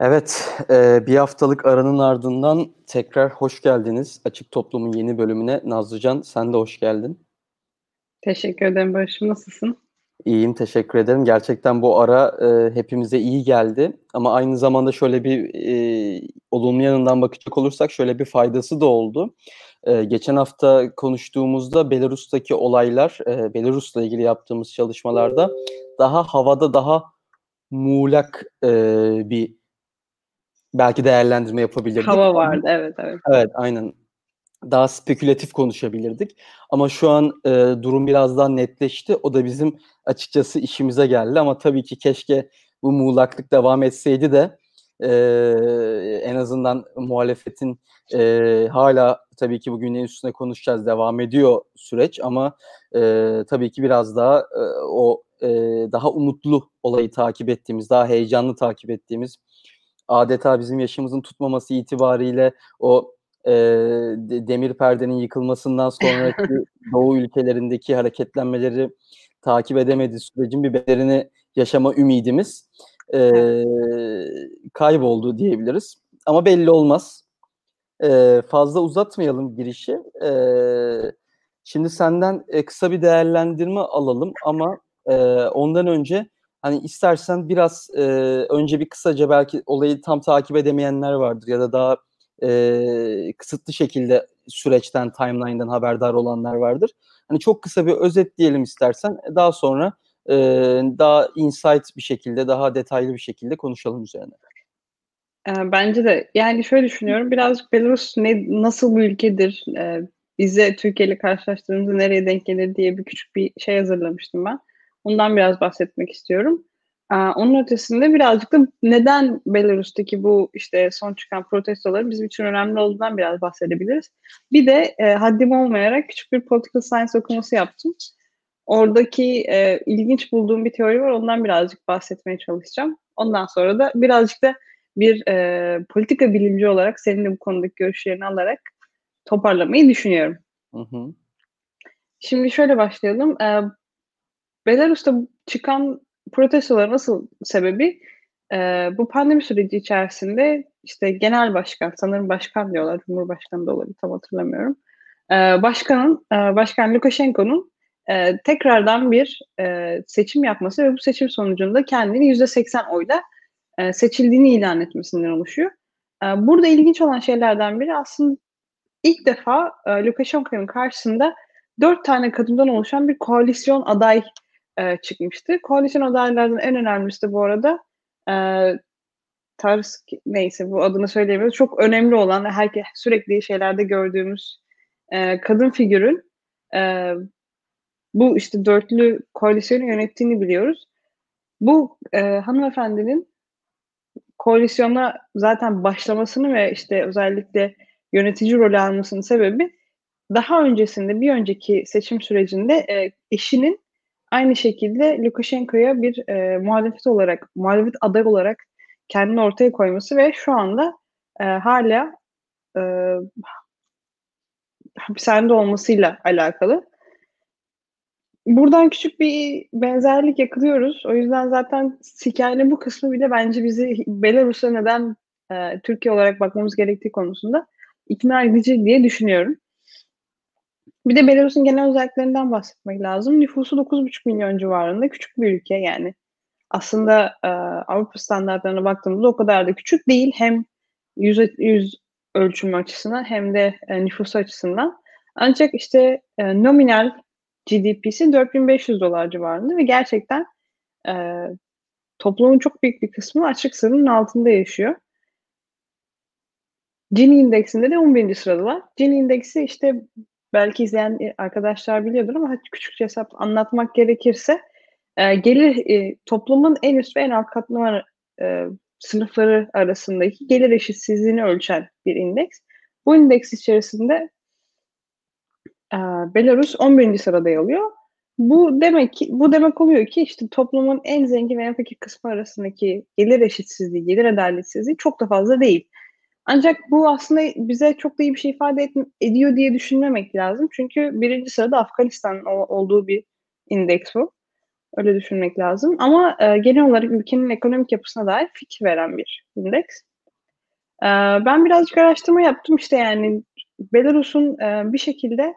Evet, eee, bir haftalık aranın ardından tekrar hoş geldiniz Açık Toplum'un yeni bölümüne. Nazlıcan, sen de hoş geldin. Teşekkür ederim Barış'ım. Nasılsın? İyiyim, teşekkür ederim. Gerçekten bu ara, eee, hepimize iyi geldi ama aynı zamanda şöyle bir, eee, olumlu yanından bakacak olursak şöyle bir faydası da oldu. Geçen hafta konuştuğumuzda Belarus'taki olaylar, eee, Belarus'la ilgili yaptığımız çalışmalarda daha havada, daha muğlak, eee, bir belki değerlendirme yapabilirdik. Hava vardı, evet, evet. Evet, aynen. Daha spekülatif konuşabilirdik ama şu an, eee, durum biraz daha netleşti. O da bizim açıkçası işimize geldi ama tabii ki keşke bu muğlaklık devam etseydi de, eee, en azından muhalefetin, eee, hâlâ tabii ki bugün üstüne konuşacağız, devam ediyor süreç ama, eee, tabii ki biraz daha, eee, o, eee, daha umutlu olayı takip ettiğimiz, daha heyecanlı takip ettiğimiz, adeta bizim yaşımızın tutmaması itibariyle o, de demir perdenin yıkılmasından sonraki Doğu ülkelerindeki hareketlenmeleri takip edemediği sürecin bir bedelini yaşama ümidimiz, eee, kayboldu diyebiliriz ama belli olmaz. Eee, fazla uzatmayalım girişi. Eee, şimdi senden, eee, kısa bir değerlendirme alalım ama, eee, ondan önce, hani, istersen biraz, eee, önce bir kısaca belki olayı tam takip edemeyenler vardır ya da daha, eee, kısıtlı şekilde süreçten, timeline'dan haberdar olanlar vardır. Hani, çok kısa bir özetleyelim istersen. Daha sonra, eee, daha insight bir şekilde, daha detaylı bir şekilde konuşalım üzerine. Eee, bence de. Yani, şöyle düşünüyorum, birazcık Belarus ne nasıl bir ülkedir, eee, bize Türkiye ile karşılaştırdığımızda nereye denk gelir diye bir küçük bir şey hazırlamıştım ben. Ondan biraz bahsetmek istiyorum. Aaa, onun ötesinde birazcık da neden Belarus'taki bu, işte, son çıkan protestoların bizim için önemli olduğundan biraz bahsedebiliriz. Bir de, eee, haddim olmayarak küçük bir political science okuması yaptım. Oradaki, eee, ilginç bulduğum bir teori var, ondan birazcık bahsetmeye çalışacağım. Ondan sonra da birazcık da bir, eee, politika bilimci olarak senin de bu konudaki görüşlerini alarak toparlamayı düşünüyorum. Hı hı. Şimdi şöyle başlayalım. Eee, Belarus'ta çıkan protestoların asıl sebebi, eee, bu pandemi süreci içerisinde, işte, genel başkan, sanırım başkan diyorlar, cumhurbaşkanı da olabilir, tam hatırlamıyorum. Eee, başkanın, eee, Başkan Lukashenko'nun, eee, tekrardan bir, eee, seçim yapması ve bu seçim sonucunda kendini %80 oyla, eee, seçildiğini ilan etmesinden oluşuyor. Eee, burada ilginç olan şeylerden biri aslında ilk defa, eee, Lukashenko'nun karşısında 4 tane kadından oluşan bir koalisyon aday, eee, çıkmıştı. Koalisyon adaylarından en önemlisi de bu arada, eee, Tarski neyse bu adını söyleyemiyoruz. Çok önemli olan, herke sürekli şeylerde gördüğümüz, eee, kadın figürün, eee, bu, işte, dörtlü koalisyonu yönettiğini biliyoruz. Bu, eee, hanımefendinin koalisyona zaten başlamasının ve, işte, özellikle yönetici rolü almasının sebebi daha öncesinde, bir önceki seçim sürecinde, eee, eşinin aynı şekilde Lukashenko'ya bir, eee, muhalefet olarak, muhalefet adayı olarak kendini ortaya koyması ve şu anda, eee, hâlâ, eee, hapishanede olmasıyla alakalı. Buradan küçük bir benzerlik yakalıyoruz. O yüzden zaten s hikâyenin bu kısmı bile bence bizi Belarus'a neden, eee, Türkiye olarak bakmamız gerektiği konusunda ikna edici diye düşünüyorum. Bir de Belarus'un genel özelliklerinden bahsetmek lazım. Nüfusu 9,5 milyon civarında küçük bir ülke yani. Aslında, eee, Avrupa standartlarına baktığımızda o kadar da küçük değil. Hem yüze yüz ölçümü açısından hem de, eee, nüfusu açısından. Ancak, işte, eee, nominal GDP'si $4.500 civarında ve gerçekten, eee, toplumun çok büyük bir kısmı açlık sınırının altında yaşıyor. Gini indeksinde de 11'inci sıradalar. Gini indeksi, işte, belki izleyen, eee, arkadaşlar biliyordur ama küçükçe hesap anlatmak gerekirse, eee, gelir, eee, toplumun en üst ve en alt katman, sınıfları arasındaki gelir eşitsizliğini ölçen bir indeks. Bu indeks içerisinde eee, Belarus 11'inci sırada yer alıyor. Bu demek ki bu demek oluyor ki, işte, toplumun en zengin ve en fakir kısmı arasındaki gelir eşitsizliği, gelir adaletsizliği çok da fazla değil. Ancak bu aslında bize çok da iyi bir şey ifade etm ediyor diye düşünmemek lazım. Çünkü 1'inci sırada Afganistan'ın o olduğu bir indeks bu. Öyle düşünmek lazım. Ama e, genel olarak ülkenin ekonomik yapısına dair fikir veren bir indeks. E, ben birazcık araştırma yaptım işte yani Belarus'un e, bir şekilde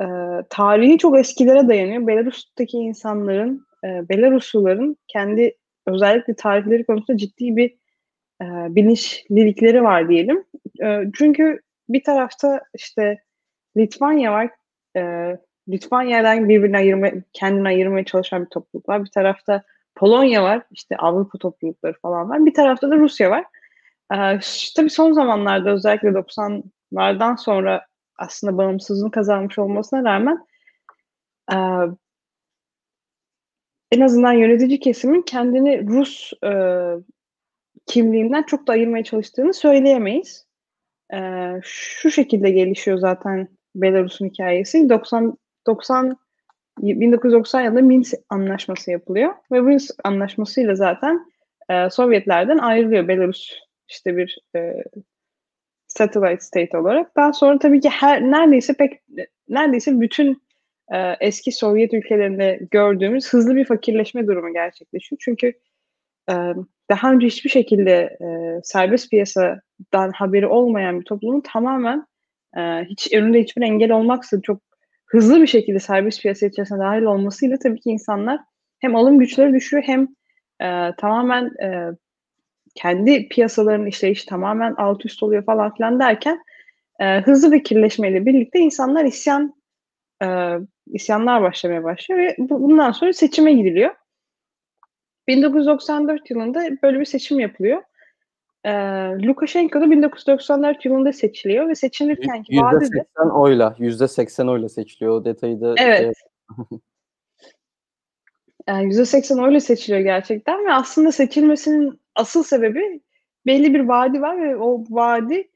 e, tarihi çok eskilere dayanıyor. Belarus'taki insanların, e, Belarusluların kendi özellikle tarihleri konusunda ciddi bir e, bilinçlilikleri var diyelim. E, çünkü bir tarafta işte Litvanya var. E, Litvanya'dan birbirine ayırma, kendini ayırmaya çalışan bir topluluk var. Bir tarafta Polonya var. işte Avrupa toplulukları falan var. Bir tarafta da Rusya var. E, tabii son zamanlarda özellikle 90'lardan sonra aslında bağımsızlığını kazanmış olmasına rağmen e, en azından yönetici kesimin kendini Rus e, kimliğinden çok da ayırmaya çalıştığını söyleyemeyiz. E, şu şekilde gelişiyor zaten Belarus'un hikayesi. 90 90 1990 yılında Minsk Anlaşması yapılıyor ve Minsk Anlaşması'yla zaten e, Sovyetlerden ayrılıyor Belarus işte bir e, satellite state olarak. Daha sonra tabii ki her neredeyse pek neredeyse bütün e, eski Sovyet ülkelerinde gördüğümüz hızlı bir fakirleşme durumu gerçekleşiyor. Çünkü e, daha önce hiçbir şekilde e, serbest piyasadan haberi olmayan bir toplumun tamamen e, hiç önünde hiçbir engel olmaksızın çok hızlı bir şekilde serbest piyasa içerisine dahil olmasıyla tabii ki insanlar hem alım güçleri düşüyor hem e, tamamen e, kendi piyasaların işleyişi tamamen alt üst oluyor falan filan derken e, hızlı bir kirleşmeyle birlikte insanlar isyan e, isyanlar başlamaya başlıyor ve bu, bundan sonra seçime gidiliyor. 1994 yılında böyle bir seçim yapılıyor. Ee, Lukashenko da 1994 yılında seçiliyor ve seçilirken ki vadede... %80 oyla, %80 oyla seçiliyor. O detayı da... Evet. yani %80 oyla seçiliyor gerçekten ve aslında seçilmesinin asıl sebebi belli bir vadi var ve o vadi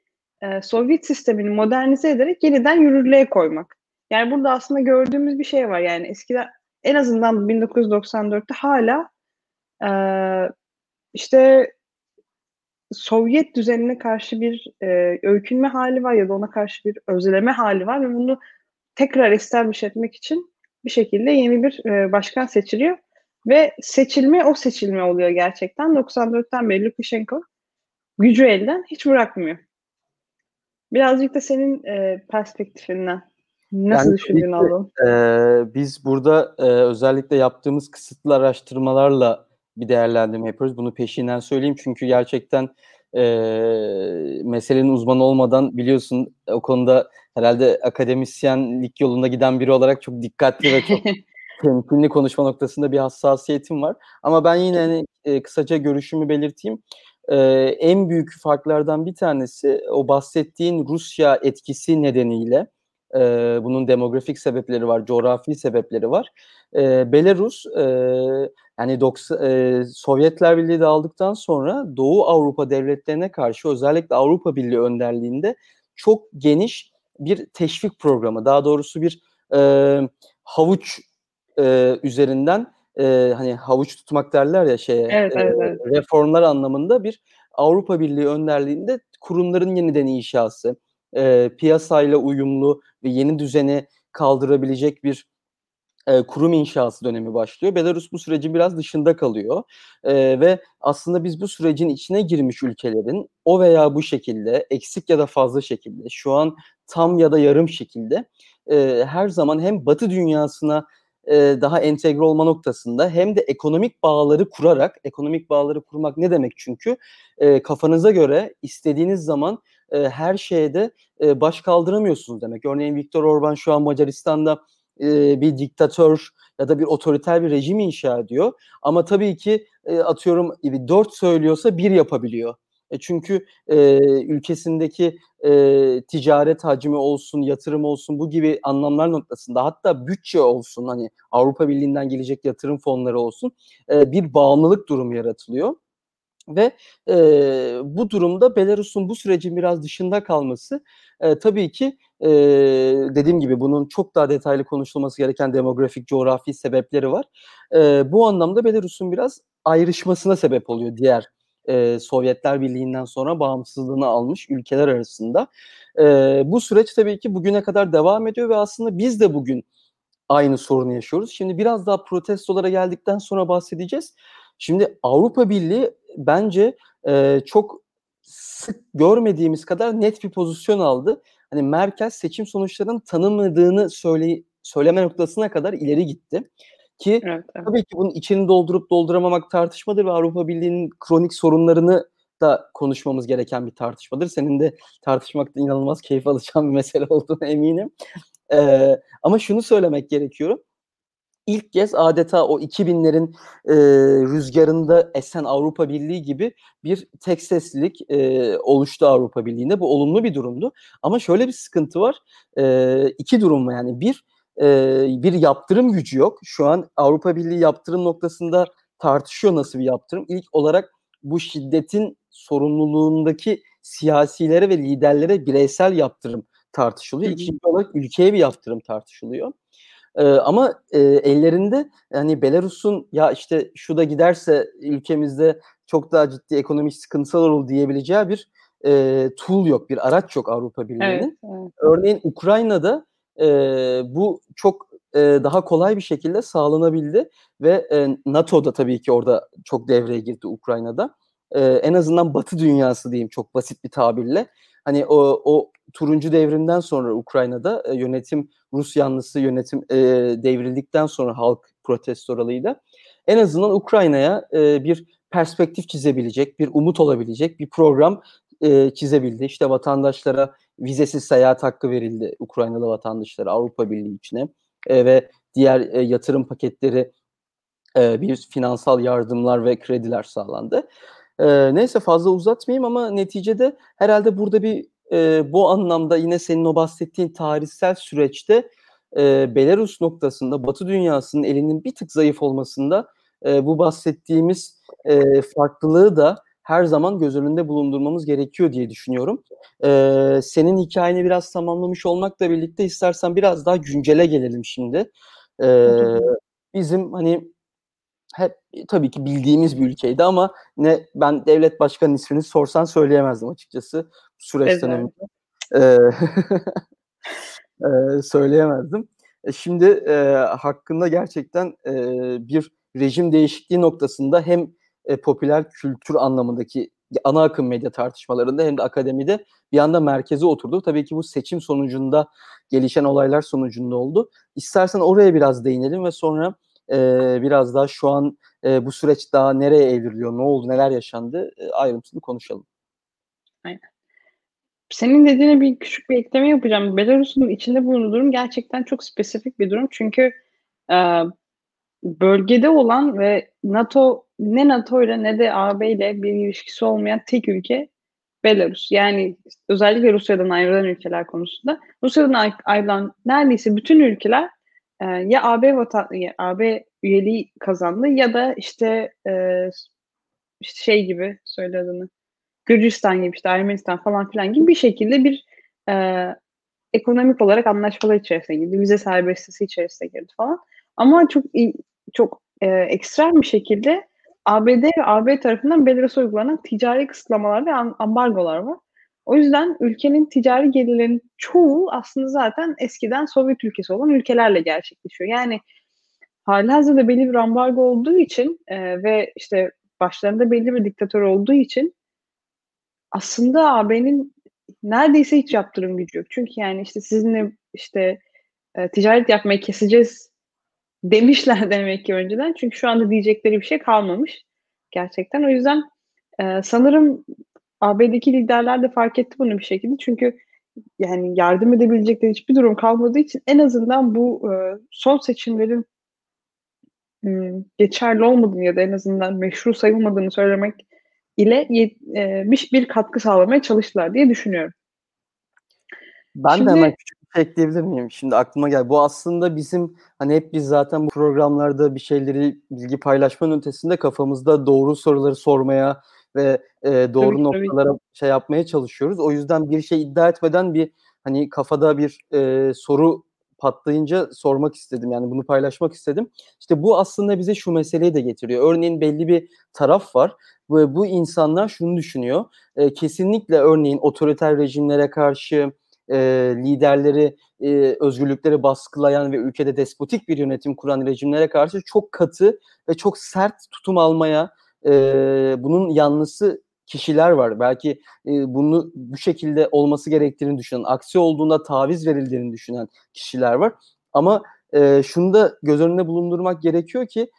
e, Sovyet sistemini modernize ederek yeniden yürürlüğe koymak. Yani burada aslında gördüğümüz bir şey var. Yani eskiden en azından 1994'te hala e, işte Sovyet düzenine karşı bir e, öykünme hali var ya da ona karşı bir özleme hali var ve bunu tekrar establish etmek için bir şekilde yeni bir e, başkan seçiliyor. Ve seçilme o seçilme oluyor gerçekten. 94'ten beri Lukashenko gücü elden hiç bırakmıyor. Birazcık da senin e, perspektifinden nasıl yani düşündüğünü alalım. E, biz burada e, özellikle yaptığımız kısıtlı araştırmalarla bir değerlendirme yapıyoruz. Bunu peşinden söyleyeyim çünkü gerçekten e, meselenin uzmanı olmadan biliyorsun o konuda herhalde akademisyenlik yolunda giden biri olarak çok dikkatli ve çok temkinli konuşma noktasında bir hassasiyetim var. Ama ben yine hani, e, kısaca görüşümü belirteyim. E, en büyük farklardan bir tanesi o bahsettiğin Rusya etkisi nedeniyle e, bunun demografik sebepleri var, coğrafi sebepleri var. E, Belarus e, yani 90, e, Sovyetler Birliği dağıldıktan sonra Doğu Avrupa devletlerine karşı özellikle Avrupa Birliği önderliğinde çok geniş bir teşvik programı, daha doğrusu bir e, havuç e, üzerinden e, hani havuç tutmak derler ya şeye evet, evet, evet. reformlar anlamında bir Avrupa Birliği önderliğinde kurumların yeniden inşası, e, piyasayla uyumlu ve yeni düzeni kaldırabilecek bir e, kurum inşası dönemi başlıyor. Belarus bu sürecin biraz dışında kalıyor e, ve aslında biz bu sürecin içine girmiş ülkelerin o veya bu şekilde eksik ya da fazla şekilde şu an tam ya da yarım şekilde e, her zaman hem Batı dünyasına e, daha entegre olma noktasında hem de ekonomik bağları kurarak, ekonomik bağları kurmak ne demek çünkü e, kafanıza göre istediğiniz zaman e, her şeyde e, baş kaldıramıyorsunuz demek. Örneğin Viktor Orban şu an Macaristan'da e, bir diktatör ya da bir otoriter bir rejim inşa ediyor. Ama tabii ki e, atıyorum dört söylüyorsa bir yapabiliyor. E çünkü e, ülkesindeki e, ticaret hacmi olsun, yatırım olsun bu gibi anlamlar noktasında hatta bütçe olsun hani Avrupa Birliği'nden gelecek yatırım fonları olsun e, bir bağımlılık durumu yaratılıyor. Ve e, bu durumda Belarus'un bu sürecin biraz dışında kalması e, tabii ki e, dediğim gibi bunun çok daha detaylı konuşulması gereken demografik, coğrafi sebepleri var. E, bu anlamda Belarus'un biraz ayrışmasına sebep oluyor diğer e, Sovyetler Birliği'nden sonra bağımsızlığını almış ülkeler arasında. E, bu süreç tabii ki bugüne kadar devam ediyor ve aslında biz de bugün aynı sorunu yaşıyoruz. Şimdi biraz daha protestolara geldikten sonra bahsedeceğiz. Şimdi Avrupa Birliği bence e, çok sık görmediğimiz kadar net bir pozisyon aldı. Hani Merkel seçim sonuçlarının tanımadığını söyle, söyleme noktasına kadar ileri gitti. Ki evet, evet. tabii ki bunun içini doldurup dolduramamak tartışmadır ve Avrupa Birliği'nin kronik sorunlarını da konuşmamız gereken bir tartışmadır. Senin de tartışmakta inanılmaz keyif alacağın bir mesele olduğuna eminim. Ee, ama şunu söylemek gerekiyor. İlk kez adeta o 2000'lerin e, rüzgarında esen Avrupa Birliği gibi bir tek seslilik e, oluştu Avrupa Birliği'nde. Bu olumlu bir durumdu. Ama şöyle bir sıkıntı var. E, iki durum var yani. Bir, e, bir yaptırım gücü yok. Şu an Avrupa Birliği yaptırım noktasında tartışıyor nasıl bir yaptırım. İlk olarak bu şiddetin sorumluluğundaki siyasilere ve liderlere bireysel yaptırım tartışılıyor. İkinci olarak ülkeye bir yaptırım tartışılıyor. Ama e, ellerinde yani Belarus'un ya işte şu da giderse ülkemizde çok daha ciddi ekonomik sıkıntılar olur diyebileceği bir e, tool yok, bir araç yok Avrupa Birliği'nin. Evet, evet. Örneğin Ukrayna'da e, bu çok e, daha kolay bir şekilde sağlanabildi ve e, NATO da tabii ki orada çok devreye girdi Ukrayna'da. E, en azından Batı dünyası diyeyim çok basit bir tabirle. Hani o, o turuncu devrimden sonra Ukrayna'da e, yönetim Rus yanlısı yönetim e, devrildikten sonra halk protestoralıyla en azından Ukrayna'ya e, bir perspektif çizebilecek, bir umut olabilecek bir program e, çizebildi. İşte vatandaşlara vizesiz seyahat hakkı verildi Ukraynalı vatandaşlara Avrupa Birliği içine e, ve diğer e, yatırım paketleri e, bir finansal yardımlar ve krediler sağlandı. E, neyse fazla uzatmayayım ama neticede herhalde burada bir e, bu anlamda yine senin o bahsettiğin tarihsel süreçte e, Belarus noktasında Batı dünyasının elinin bir tık zayıf olmasında e, bu bahsettiğimiz e, farklılığı da her zaman göz önünde bulundurmamız gerekiyor diye düşünüyorum. Ee, senin hikayeni biraz tamamlamış olmakla birlikte istersen biraz daha güncele gelelim şimdi. Ee, bizim hani tabii ki bildiğimiz bir ülkeydi ama ne ben devlet başkanı ismini sorsan söyleyemezdim açıkçası süreçten önce. Ee, e, söyleyemezdim. E, şimdi e, hakkında gerçekten e, bir rejim değişikliği noktasında hem e, popüler kültür anlamındaki ana akım medya tartışmalarında hem de akademide bir anda merkeze oturdu. Tabii ki bu seçim sonucunda gelişen olaylar sonucunda oldu. İstersen oraya biraz değinelim ve sonra e, biraz daha şu an e, bu süreç daha nereye evriliyor, ne oldu, neler yaşandı e, ayrıntılı konuşalım. Aynen. Senin dediğine bir küçük bir ekleme yapacağım. Belarus'un içinde bulunduğu durum gerçekten çok spesifik bir durum. Çünkü e, bölgede olan ve NATO ne NATO ile ne de AB ile bir ilişkisi olmayan tek ülke Belarus. Yani özellikle Rusya'dan ayrılan ülkeler konusunda. Rusya'dan ayrılan neredeyse bütün ülkeler e, ya AB vatan ya AB üyeliği kazandı ya da işte, e, şey gibi söyle adını. Gürcistan gibi işte Ermenistan falan filan gibi bir şekilde bir e, ekonomik olarak anlaşmalar içerisine girdi. Vize serbestisi içerisine girdi falan. Ama çok çok e, ekstrem bir şekilde ABD ve AB tarafından Belarus'a uygulanan ticari kısıtlamalar ve ambargolar var. O yüzden ülkenin ticari gelirlerinin çoğu aslında zaten eskiden Sovyet ülkesi olan ülkelerle gerçekleşiyor. Yani halihazırda belli bir ambargo olduğu için e, ve işte başlarında belli bir diktatör olduğu için aslında AB'nin neredeyse hiç yaptırım gücü yok. Çünkü yani işte sizinle işte e, ticaret yapmayı keseceğiz demişler demek ki önceden. Çünkü şu anda diyecekleri bir şey kalmamış gerçekten. O yüzden e, sanırım AB'deki liderler de fark etti bunu bir şekilde. Çünkü yani yardım edebilecekleri hiçbir durum kalmadığı için en azından bu e, son seçimlerin e, geçerli olmadığını ya da en azından meşru sayılmadığını söylemek ile e, bir, bir katkı sağlamaya çalıştılar diye düşünüyorum. Ben Şimdi, de hemen küçük şey ekleyebilir miyim? Şimdi aklıma gel. Bu aslında bizim hani hep biz zaten bu programlarda bir şeyleri bilgi paylaşmanın ötesinde kafamızda doğru soruları sormaya ve e, doğru tabii, noktalara tabii. şey yapmaya çalışıyoruz. O yüzden bir şey iddia etmeden bir hani kafada bir e, soru patlayınca sormak istedim. Yani bunu paylaşmak istedim. İşte bu aslında bize şu meseleyi de getiriyor. Örneğin belli bir taraf var ve bu insanlar şunu düşünüyor. E, kesinlikle örneğin otoriter rejimlere karşı e, liderleri, e, özgürlükleri baskılayan ve ülkede despotik bir yönetim kuran rejimlere karşı çok katı ve çok sert tutum almaya, e, bunun yanlısı kişiler var. Belki e, bunu bu şekilde olması gerektiğini düşünen, aksi olduğunda taviz verildiğini düşünen kişiler var. Ama e, şunu da göz önünde bulundurmak gerekiyor ki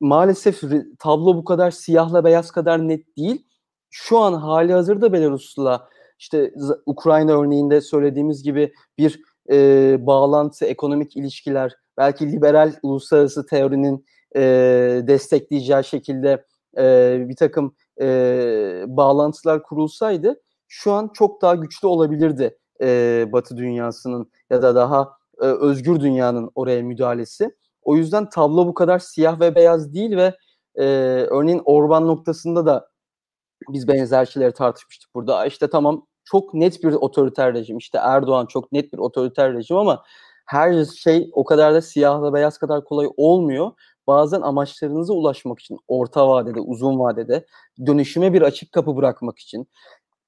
maalesef tablo bu kadar siyahla beyaz kadar net değil. Şu an hali hazırda Belarus'la işte Ukrayna örneğinde söylediğimiz gibi bir e, bağlantı, ekonomik ilişkiler, belki liberal uluslararası teorinin e, destekleyeceği şekilde e, bir takım e, bağlantılar kurulsaydı şu an çok daha güçlü olabilirdi e, Batı dünyasının ya da daha e, özgür dünyanın oraya müdahalesi. O yüzden tablo bu kadar siyah ve beyaz değil ve e, örneğin Orban noktasında da biz benzer şeyleri tartışmıştık burada. İşte tamam çok net bir otoriter rejim. İşte Erdoğan çok net bir otoriter rejim ama her şey o kadar da siyahla beyaz kadar kolay olmuyor. Bazen amaçlarınıza ulaşmak için orta vadede, uzun vadede dönüşüme bir açık kapı bırakmak için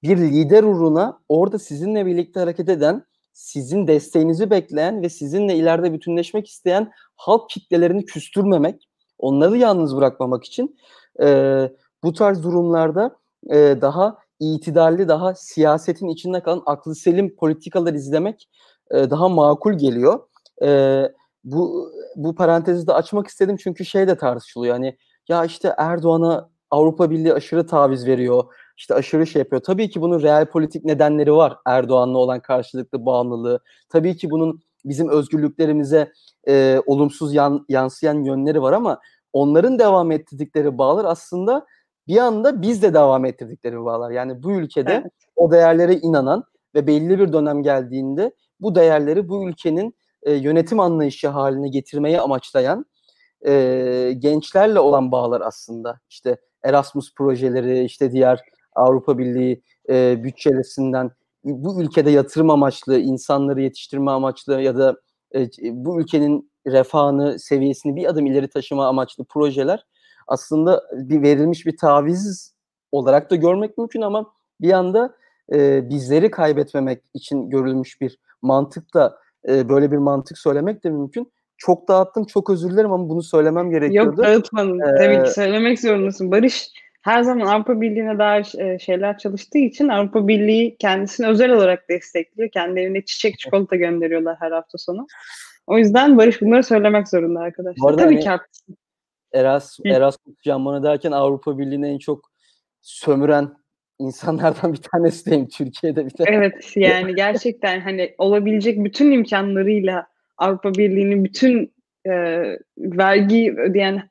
bir lider uğruna orada sizinle birlikte hareket eden, sizin desteğinizi bekleyen ve sizinle ileride bütünleşmek isteyen halk kitlelerini küstürmemek, onları yalnız bırakmamak için e, bu tarz durumlarda e, daha itidalli, daha siyasetin içinde kalan aklı selim politikalar izlemek e, daha makul geliyor. E, bu bu parantezi de açmak istedim çünkü şey de tartışılıyor. Yani ya işte Erdoğan'a Avrupa Birliği aşırı taviz veriyor. işte aşırı şey yapıyor. Tabii ki bunun real politik nedenleri var. Erdoğan'la olan karşılıklı bağımlılığı. Tabii ki bunun bizim özgürlüklerimize e, olumsuz yan, yansıyan yönleri var ama onların devam ettirdikleri bağlar aslında bir anda biz de devam ettirdikleri bağlar. Yani bu ülkede evet. o değerlere inanan ve belli bir dönem geldiğinde bu değerleri bu ülkenin e, yönetim anlayışı haline getirmeyi amaçlayan e, gençlerle olan bağlar aslında. İşte Erasmus projeleri, işte diğer Avrupa Birliği e, bütçelerinden bu ülkede yatırım amaçlı, insanları yetiştirme amaçlı ya da e, bu ülkenin refahını, seviyesini bir adım ileri taşıma amaçlı projeler aslında bir verilmiş bir taviz olarak da görmek mümkün ama bir yanda e, bizleri kaybetmemek için görülmüş bir mantık da e, böyle bir mantık söylemek de mümkün. Çok dağıttım, çok özür dilerim ama bunu söylemem gerekiyordu. Yok dağıtmadın. Ee, Tabii ki söylemek zorundasın. Barış her zaman Avrupa Birliği'ne dair şeyler çalıştığı için Avrupa Birliği kendisini özel olarak destekliyor. Kendi evine çiçek çikolata gönderiyorlar her hafta sonu. O yüzden Barış bunları söylemek zorunda arkadaşlar. Tabii hani, ki haklısın. Eras, Erasmus Can bana derken Avrupa Birliği'ni en çok sömüren insanlardan bir tanesi diyeyim Türkiye'de bir tane. Evet yani gerçekten hani olabilecek bütün imkanlarıyla Avrupa Birliği'nin bütün e, vergi ödeyen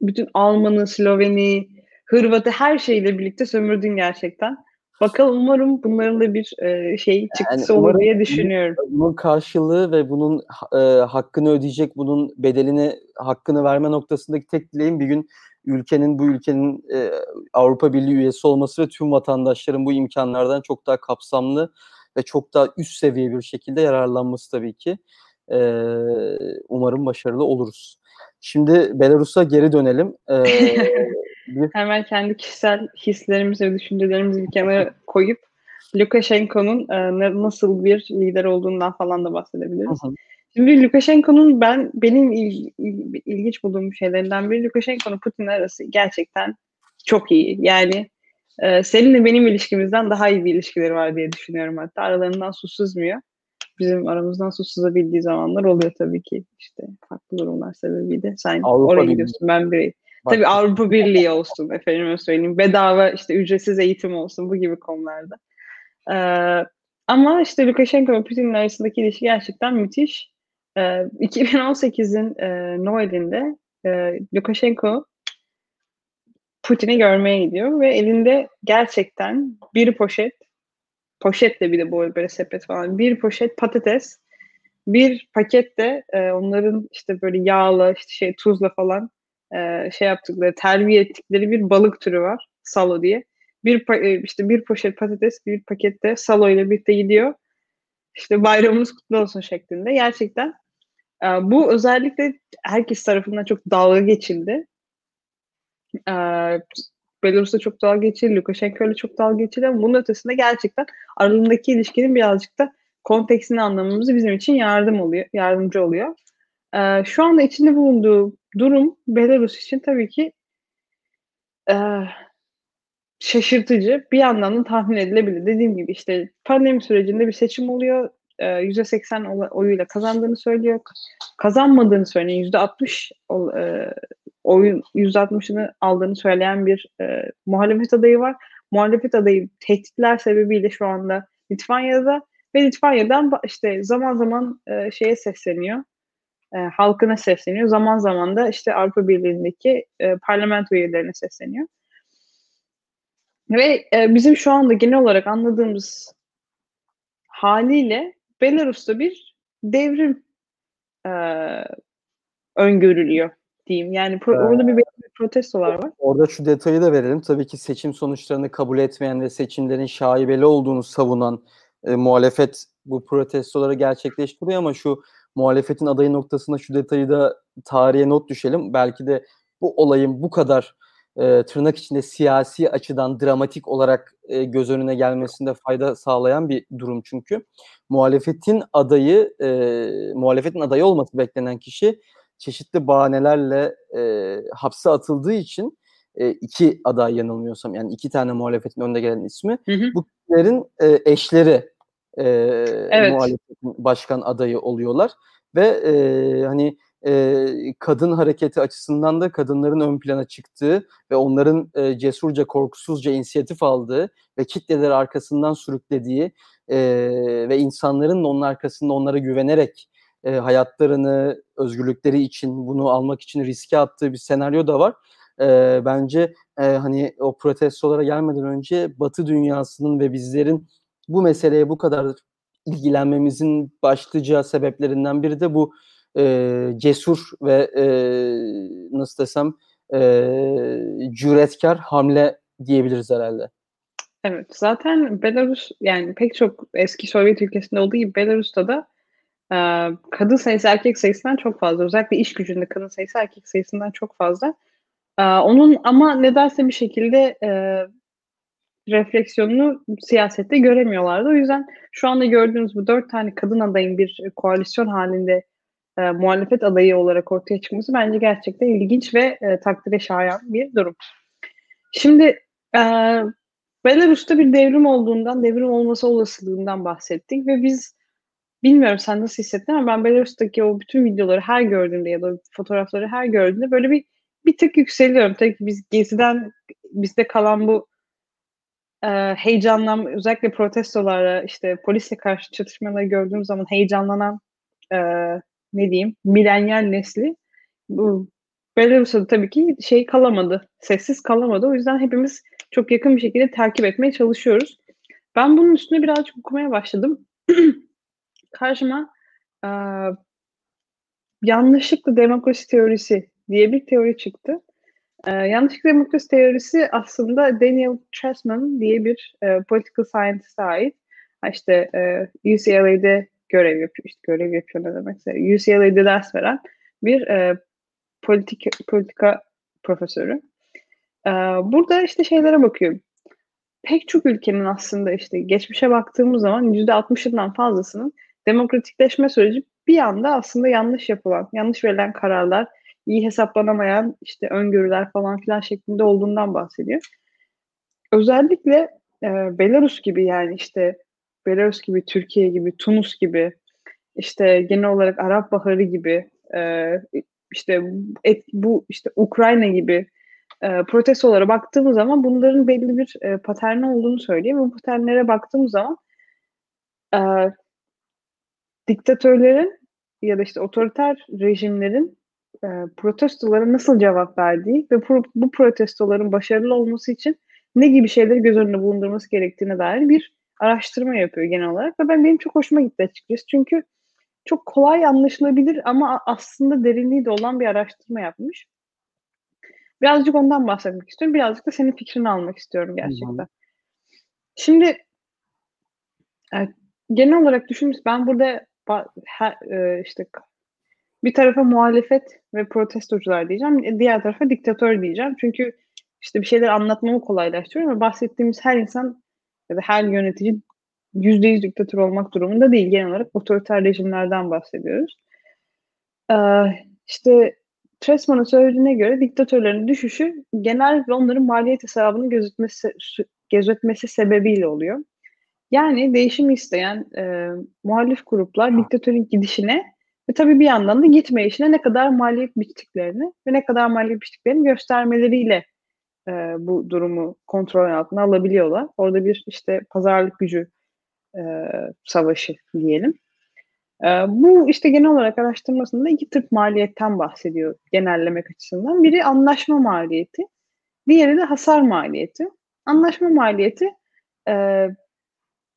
bütün Almanı, Sloveni, Hırvat'ı her şeyle birlikte sömürdün gerçekten. Bakalım umarım bunların da bir e, şey çıktısı yani olur diye düşünüyorum. Bunun karşılığı ve bunun e, hakkını ödeyecek, bunun bedelini, hakkını verme noktasındaki tek dileğim bir gün ülkenin bu ülkenin e, Avrupa Birliği üyesi olması ve tüm vatandaşların bu imkanlardan çok daha kapsamlı ve çok daha üst seviye bir şekilde yararlanması tabii ki. E, umarım başarılı oluruz. Şimdi Belarus'a geri dönelim. E, bir... Hemen kendi kişisel hislerimizi ve düşüncelerimizi bir kenara koyup Lukashenko'nun e, nasıl bir lider olduğundan falan da bahsedebiliriz. Hı hı. Şimdi Lukashenko'nun ben benim il, il, ilginç bulduğum şeylerinden biri Lukashenko'nun Putin arası gerçekten çok iyi. Yani e, seninle benim ilişkimizden daha iyi bir ilişkileri var diye düşünüyorum hatta. Aralarından su sızmıyor. Bizim aramızdan su sızabildiği zamanlar oluyor tabii ki. işte farklı durumlar sebebiyle. Sen Avrupa oraya gidiyorsun ben bir Tabii Avrupa Birliği olsun efendim söyleyeyim. Bedava işte ücretsiz eğitim olsun bu gibi konularda. Ee, ama işte Lukashenko ve Putin'in arasındaki ilişki gerçekten müthiş. Ee, 2018'in e, Noel'inde e, Lukashenko Putin'i görmeye gidiyor ve elinde gerçekten bir poşet poşetle bir de böyle, böyle sepet falan bir poşet patates bir pakette e, onların işte böyle yağla işte şey tuzla falan e, şey yaptıkları terbiye ettikleri bir balık türü var salo diye. Bir e, işte bir poşet patates bir pakette salo ile birlikte gidiyor. İşte bayramımız kutlu olsun şeklinde. Gerçekten bu özellikle herkes tarafından çok dalga geçildi e, Belarus'ta çok dalga geçildi, Lukashenko ile çok dalga geçildi ama bunun ötesinde gerçekten aralarındaki ilişkinin birazcık da konteksini anlamamız bizim için yardım oluyor, yardımcı oluyor. E, şu anda içinde bulunduğu durum Belarus için tabii ki e, şaşırtıcı. Bir yandan da tahmin edilebilir. Dediğim gibi işte pandemi sürecinde bir seçim oluyor. E, %80 oyuyla kazandığını söylüyor. Kazanmadığını söylüyor. %60 e, oyun %60'ını aldığını söyleyen bir e, muhalefet adayı var. Muhalefet adayı tehditler sebebiyle şu anda Litvanya'da ve Litvanya'dan işte zaman zaman e, şeye sesleniyor. E, halkına sesleniyor. Zaman zaman da işte Avrupa Birliği'ndeki e, parlamento üyelerine sesleniyor. Ve e, bizim şu anda genel olarak anladığımız haliyle Belarus'ta bir devrim e, öngörülüyor diyeyim. Yani pro- ee, orada bir, bir protestolar var. Orada şu detayı da verelim. Tabii ki seçim sonuçlarını kabul etmeyen ve seçimlerin şaibeli olduğunu savunan e, muhalefet bu protestoları gerçekleştiriyor ama şu muhalefetin adayı noktasında şu detayı da tarihe not düşelim. Belki de bu olayın bu kadar e, tırnak içinde siyasi açıdan dramatik olarak e, göz önüne gelmesinde fayda sağlayan bir durum çünkü. Muhalefetin adayı, e, muhalefetin adayı olması beklenen kişi çeşitli bahanelerle e, hapse atıldığı için e, iki aday yanılmıyorsam yani iki tane muhalefetin önde gelen ismi hı hı. bu kişilerin e, eşleri e, evet. muhalefetin başkan adayı oluyorlar ve e, hani e, kadın hareketi açısından da kadınların ön plana çıktığı ve onların e, cesurca, korkusuzca inisiyatif aldığı ve kitleleri arkasından sürüklediği e, ve insanların onun arkasında onlara güvenerek e, hayatlarını, özgürlükleri için bunu almak için riske attığı bir senaryo da var. E, bence e, hani o protestolara gelmeden önce Batı dünyasının ve bizlerin bu meseleye bu kadar ilgilenmemizin başlıca sebeplerinden biri de bu e, cesur ve e, nasıl desem e, cüretkar hamle diyebiliriz herhalde. Evet zaten Belarus yani pek çok eski Sovyet ülkesinde olduğu gibi Belarus'ta da e, kadın sayısı erkek sayısından çok fazla. Özellikle iş gücünde kadın sayısı erkek sayısından çok fazla. E, onun ama nedense bir şekilde e, refleksiyonunu siyasette göremiyorlardı. O yüzden şu anda gördüğünüz bu dört tane kadın adayın bir koalisyon halinde e, muhalefet adayı olarak ortaya çıkması bence gerçekten ilginç ve e, takdire şayan bir durum. Şimdi e, Belarus'ta bir devrim olduğundan, devrim olması olasılığından bahsettik ve biz bilmiyorum sen nasıl hissettin ama ben Belarus'taki o bütün videoları her gördüğümde ya da fotoğrafları her gördüğümde böyle bir bir tık yükseliyorum. Tabii ki biz geziden bizde kalan bu e, heyecanlan özellikle protestolara işte polisle karşı çatışmaları gördüğüm zaman heyecanlanan e, ne diyeyim milenyal nesli bu Belarus'ta tabii ki şey kalamadı. Sessiz kalamadı. O yüzden hepimiz çok yakın bir şekilde takip etmeye çalışıyoruz. Ben bunun üstüne birazcık okumaya başladım. Karşıma e, yanlışlıkla demokrasi teorisi diye bir teori çıktı. E, yanlışlıkla demokrasi teorisi aslında Daniel Chessman diye bir e, political scientist'e ait. İşte e, UCLA'de görev yapıyor. İşte görev yapıyor ne demekse. UCLA'de ders veren bir e, politik, politika profesörü. E, burada işte şeylere bakıyor. Pek çok ülkenin aslında işte geçmişe baktığımız zaman %60'ından fazlasının demokratikleşme süreci bir anda aslında yanlış yapılan, yanlış verilen kararlar, iyi hesaplanamayan işte öngörüler falan filan şeklinde olduğundan bahsediyor. Özellikle e, Belarus gibi yani işte Belarus gibi, Türkiye gibi, Tunus gibi, işte genel olarak Arap Baharı gibi, e, işte et, bu işte Ukrayna gibi e, protestolara baktığımız zaman bunların belli bir e, paterni olduğunu söyleyeyim. Bu paternlere baktığımız zaman e, diktatörlerin ya da işte otoriter rejimlerin e, protestolara nasıl cevap verdiği ve pro, bu protestoların başarılı olması için ne gibi şeyleri göz önünde bulundurması gerektiğine dair bir araştırma yapıyor genel olarak ve ben benim çok hoşuma gitti açıkçası. Çünkü çok kolay anlaşılabilir ama aslında derinliği de olan bir araştırma yapmış. Birazcık ondan bahsetmek istiyorum. Birazcık da senin fikrini almak istiyorum gerçekten. Şimdi e, genel olarak düşünmüş ben burada her, e, işte bir tarafa muhalefet ve protestocular diyeceğim. Diğer tarafa diktatör diyeceğim. Çünkü işte bir şeyler anlatmamı kolaylaştırıyor ama bahsettiğimiz her insan ya da her yönetici %100 diktatör olmak durumunda değil. Genel olarak otoriter rejimlerden bahsediyoruz. Eee, işte Treisman'ın söylediğine göre diktatörlerin düşüşü genellikle onların maliyet hesabını gözetmesi, gözetmesi sebebiyle oluyor. Yani değişim isteyen e, muhalif gruplar diktatörün gidişine ve tabii bir yandan da gitmeyişine ne kadar maliyet biçtiklerini ve ne kadar maliyet biçtiklerini göstermeleriyle e, bu durumu kontrol altına alabiliyorlar. Orada bir işte pazarlık gücü e, savaşı diyelim. E, bu işte genel olarak araştırmasında iki tip maliyetten bahsediyor genellemek açısından. Biri anlaşma maliyeti, diğeri de hasar maliyeti. Anlaşma maliyeti e,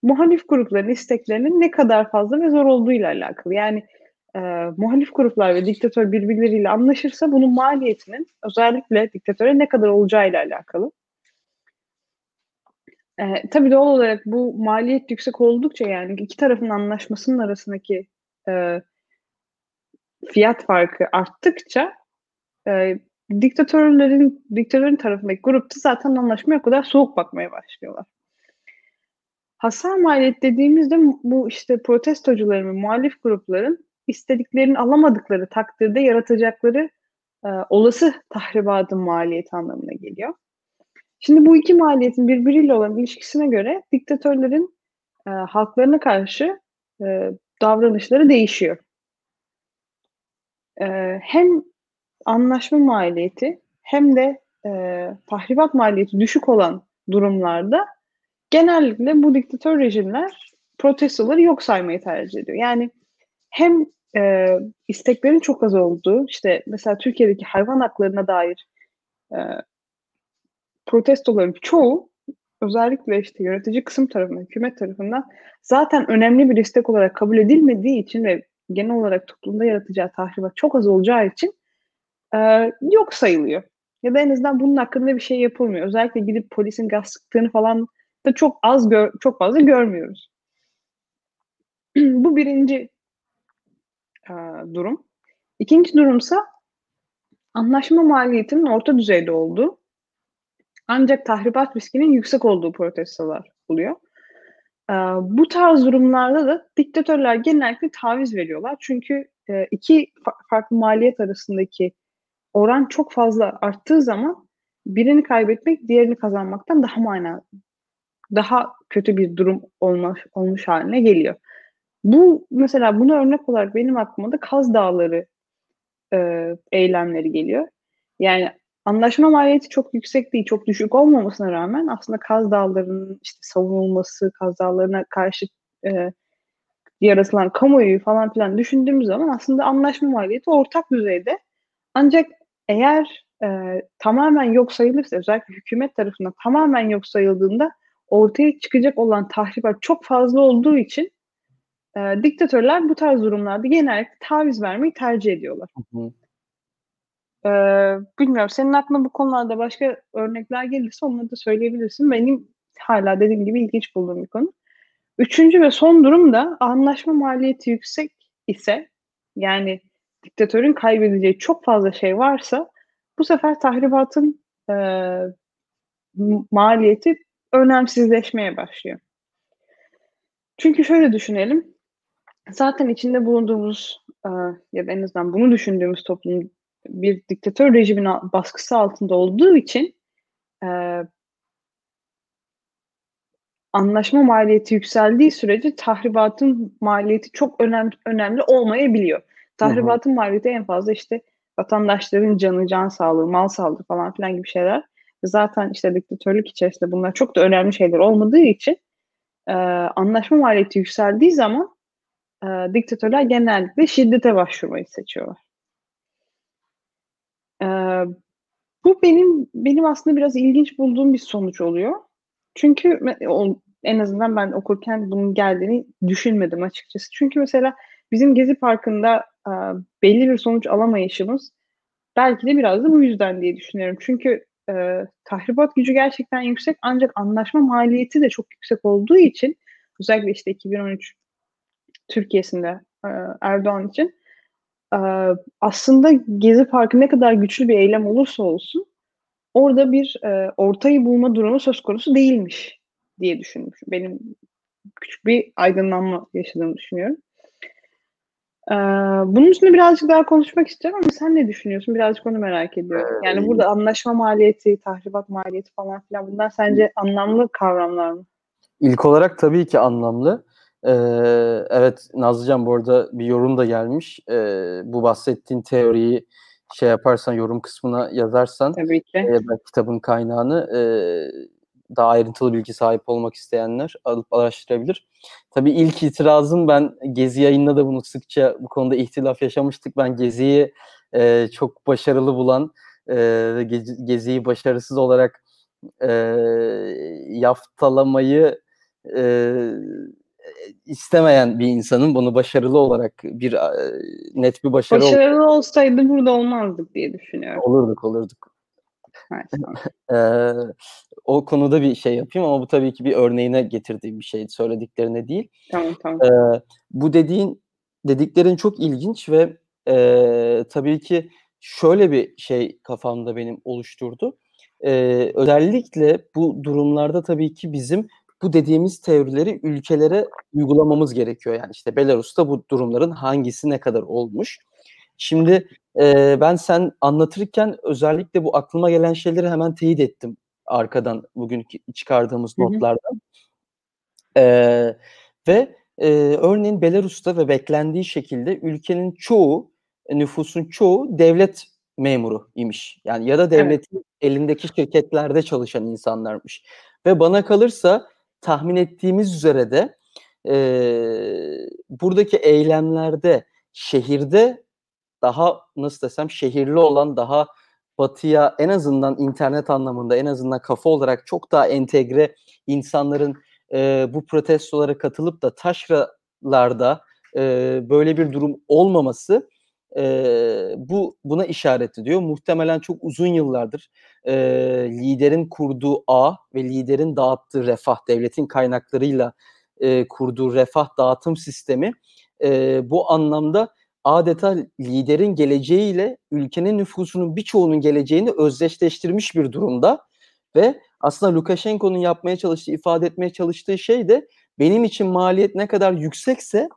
muhalif grupların isteklerinin ne kadar fazla ve zor olduğuyla alakalı. Yani e, muhalif gruplar ve diktatör birbirleriyle anlaşırsa bunun maliyetinin özellikle diktatöre ne kadar olacağıyla alakalı. E, tabii doğal olarak bu maliyet yüksek oldukça yani iki tarafın anlaşmasının arasındaki e, fiyat farkı arttıkça e, diktatörlerin diktatörün tarafındaki grupta zaten anlaşmaya kadar soğuk bakmaya başlıyorlar. Hasar maliyet dediğimizde bu işte protestocuların ve muhalif grupların istediklerini alamadıkları takdirde yaratacakları e, olası tahribatın maliyeti anlamına geliyor. Şimdi bu iki maliyetin birbiriyle olan ilişkisine göre diktatörlerin e, halklarına karşı e, davranışları değişiyor. E, hem anlaşma maliyeti hem de e, tahribat maliyeti düşük olan durumlarda genellikle bu diktatör rejimler protestoları yok saymayı tercih ediyor. Yani hem e, isteklerin çok az olduğu, işte mesela Türkiye'deki hayvan haklarına dair e, protestoların çoğu özellikle işte yönetici kısım tarafından, hükümet tarafından zaten önemli bir istek olarak kabul edilmediği için ve genel olarak toplumda yaratacağı tahribat çok az olacağı için e, yok sayılıyor. Ya da en azından bunun hakkında bir şey yapılmıyor. Özellikle gidip polisin gaz sıktığını falan da çok az gör, çok fazla görmüyoruz. Bu birinci e, durum. İkinci durumsa anlaşma maliyetinin orta düzeyde olduğu ancak tahribat riskinin yüksek olduğu protestolar oluyor. E, bu tarz durumlarda da diktatörler genellikle taviz veriyorlar. Çünkü e, iki fa- farklı maliyet arasındaki oran çok fazla arttığı zaman birini kaybetmek diğerini kazanmaktan daha mana daha kötü bir durum olmuş, olmuş haline geliyor. Bu mesela buna örnek olarak benim aklıma da Kaz Dağları e, eylemleri geliyor. Yani anlaşma maliyeti çok yüksek değil, çok düşük olmamasına rağmen aslında Kaz Dağları'nın işte savunulması, Kaz Dağları'na karşı e, yaratılan kamuoyu falan filan düşündüğümüz zaman aslında anlaşma maliyeti ortak düzeyde. Ancak eğer e, tamamen yok sayılırsa, özellikle hükümet tarafından tamamen yok sayıldığında ortaya çıkacak olan tahribat çok fazla olduğu için e, diktatörler bu tarz durumlarda genellikle taviz vermeyi tercih ediyorlar. Hı hı. E, bilmiyorum senin aklına bu konularda başka örnekler gelirse onları da söyleyebilirsin. Benim hala dediğim gibi ilginç bulduğum bir konu. Üçüncü ve son durum da anlaşma maliyeti yüksek ise yani diktatörün kaybedeceği çok fazla şey varsa bu sefer tahribatın e, maliyeti önemsizleşmeye başlıyor. Çünkü şöyle düşünelim. Zaten içinde bulunduğumuz e, ya da en azından bunu düşündüğümüz toplum bir diktatör rejimin baskısı altında olduğu için e, anlaşma maliyeti yükseldiği sürece tahribatın maliyeti çok önemli önemli olmayabiliyor. Tahribatın hı hı. maliyeti en fazla işte vatandaşların canı, can sağlığı, mal sağlığı falan filan gibi şeyler. Zaten işte diktatörlük içerisinde bunlar çok da önemli şeyler olmadığı için e, anlaşma maliyeti yükseldiği zaman e, diktatörler genellikle şiddete başvurmayı seçiyorlar. E, bu benim benim aslında biraz ilginç bulduğum bir sonuç oluyor. Çünkü en azından ben okurken bunun geldiğini düşünmedim açıkçası. Çünkü mesela bizim Gezi Parkı'nda e, belli bir sonuç alamayışımız belki de biraz da bu yüzden diye düşünüyorum. Çünkü e, tahribat gücü gerçekten yüksek ancak anlaşma maliyeti de çok yüksek olduğu için özellikle işte 2013 Türkiye'sinde e, Erdoğan için e, aslında Gezi Parkı ne kadar güçlü bir eylem olursa olsun orada bir e, ortayı bulma durumu söz konusu değilmiş diye düşünmüş. Benim küçük bir aydınlanma yaşadığını düşünüyorum. Ee, bunun üstüne birazcık daha konuşmak istiyorum ama sen ne düşünüyorsun? Birazcık onu merak ediyorum. Yani burada anlaşma maliyeti, tahribat maliyeti falan filan bunlar sence anlamlı kavramlar mı? İlk olarak tabii ki anlamlı. Ee, evet Nazlıcan bu arada bir yorum da gelmiş. Ee, bu bahsettiğin teoriyi şey yaparsan yorum kısmına yazarsan Tabii ki. E, kitabın kaynağını e, daha ayrıntılı bilgi sahip olmak isteyenler alıp araştırabilir. Tabii ilk itirazım ben Gezi yayında da bunu sıkça bu konuda ihtilaf yaşamıştık. Ben Gezi'yi e, çok başarılı bulan e, Gezi'yi başarısız olarak e, yaftalamayı e, istemeyen bir insanın bunu başarılı olarak bir e, net bir başarı Başarılı ol- olsaydı burada olmazdık diye düşünüyorum. Olurduk olurduk. Ee, o konuda bir şey yapayım ama bu tabii ki bir örneğine getirdiğim bir şey söylediklerine değil. Tamam tamam. Ee, bu dediğin dediklerin çok ilginç ve e, tabii ki şöyle bir şey kafamda benim oluşturdu. Ee, özellikle bu durumlarda tabii ki bizim bu dediğimiz teorileri ülkelere uygulamamız gerekiyor. Yani işte Belarus'ta bu durumların hangisi ne kadar olmuş. Şimdi e, ben sen anlatırken özellikle bu aklıma gelen şeyleri hemen teyit ettim arkadan bugünkü çıkardığımız notlardan. E, ve e, örneğin Belarus'ta ve beklendiği şekilde ülkenin çoğu, nüfusun çoğu devlet memuru imiş. Yani ya da devletin evet. elindeki şirketlerde çalışan insanlarmış. Ve bana kalırsa tahmin ettiğimiz üzere de e, buradaki eylemlerde şehirde daha nasıl desem şehirli olan daha batıya en azından internet anlamında en azından kafa olarak çok daha entegre insanların e, bu protestolara katılıp da taşralarda e, böyle bir durum olmaması e, bu buna işaret ediyor. Muhtemelen çok uzun yıllardır e, liderin kurduğu ağ ve liderin dağıttığı refah, devletin kaynaklarıyla e, kurduğu refah dağıtım sistemi e, bu anlamda adeta liderin geleceğiyle ülkenin nüfusunun birçoğunun geleceğini özdeşleştirmiş bir durumda ve aslında Lukashenko'nun yapmaya çalıştığı, ifade etmeye çalıştığı şey de benim için maliyet ne kadar yüksekse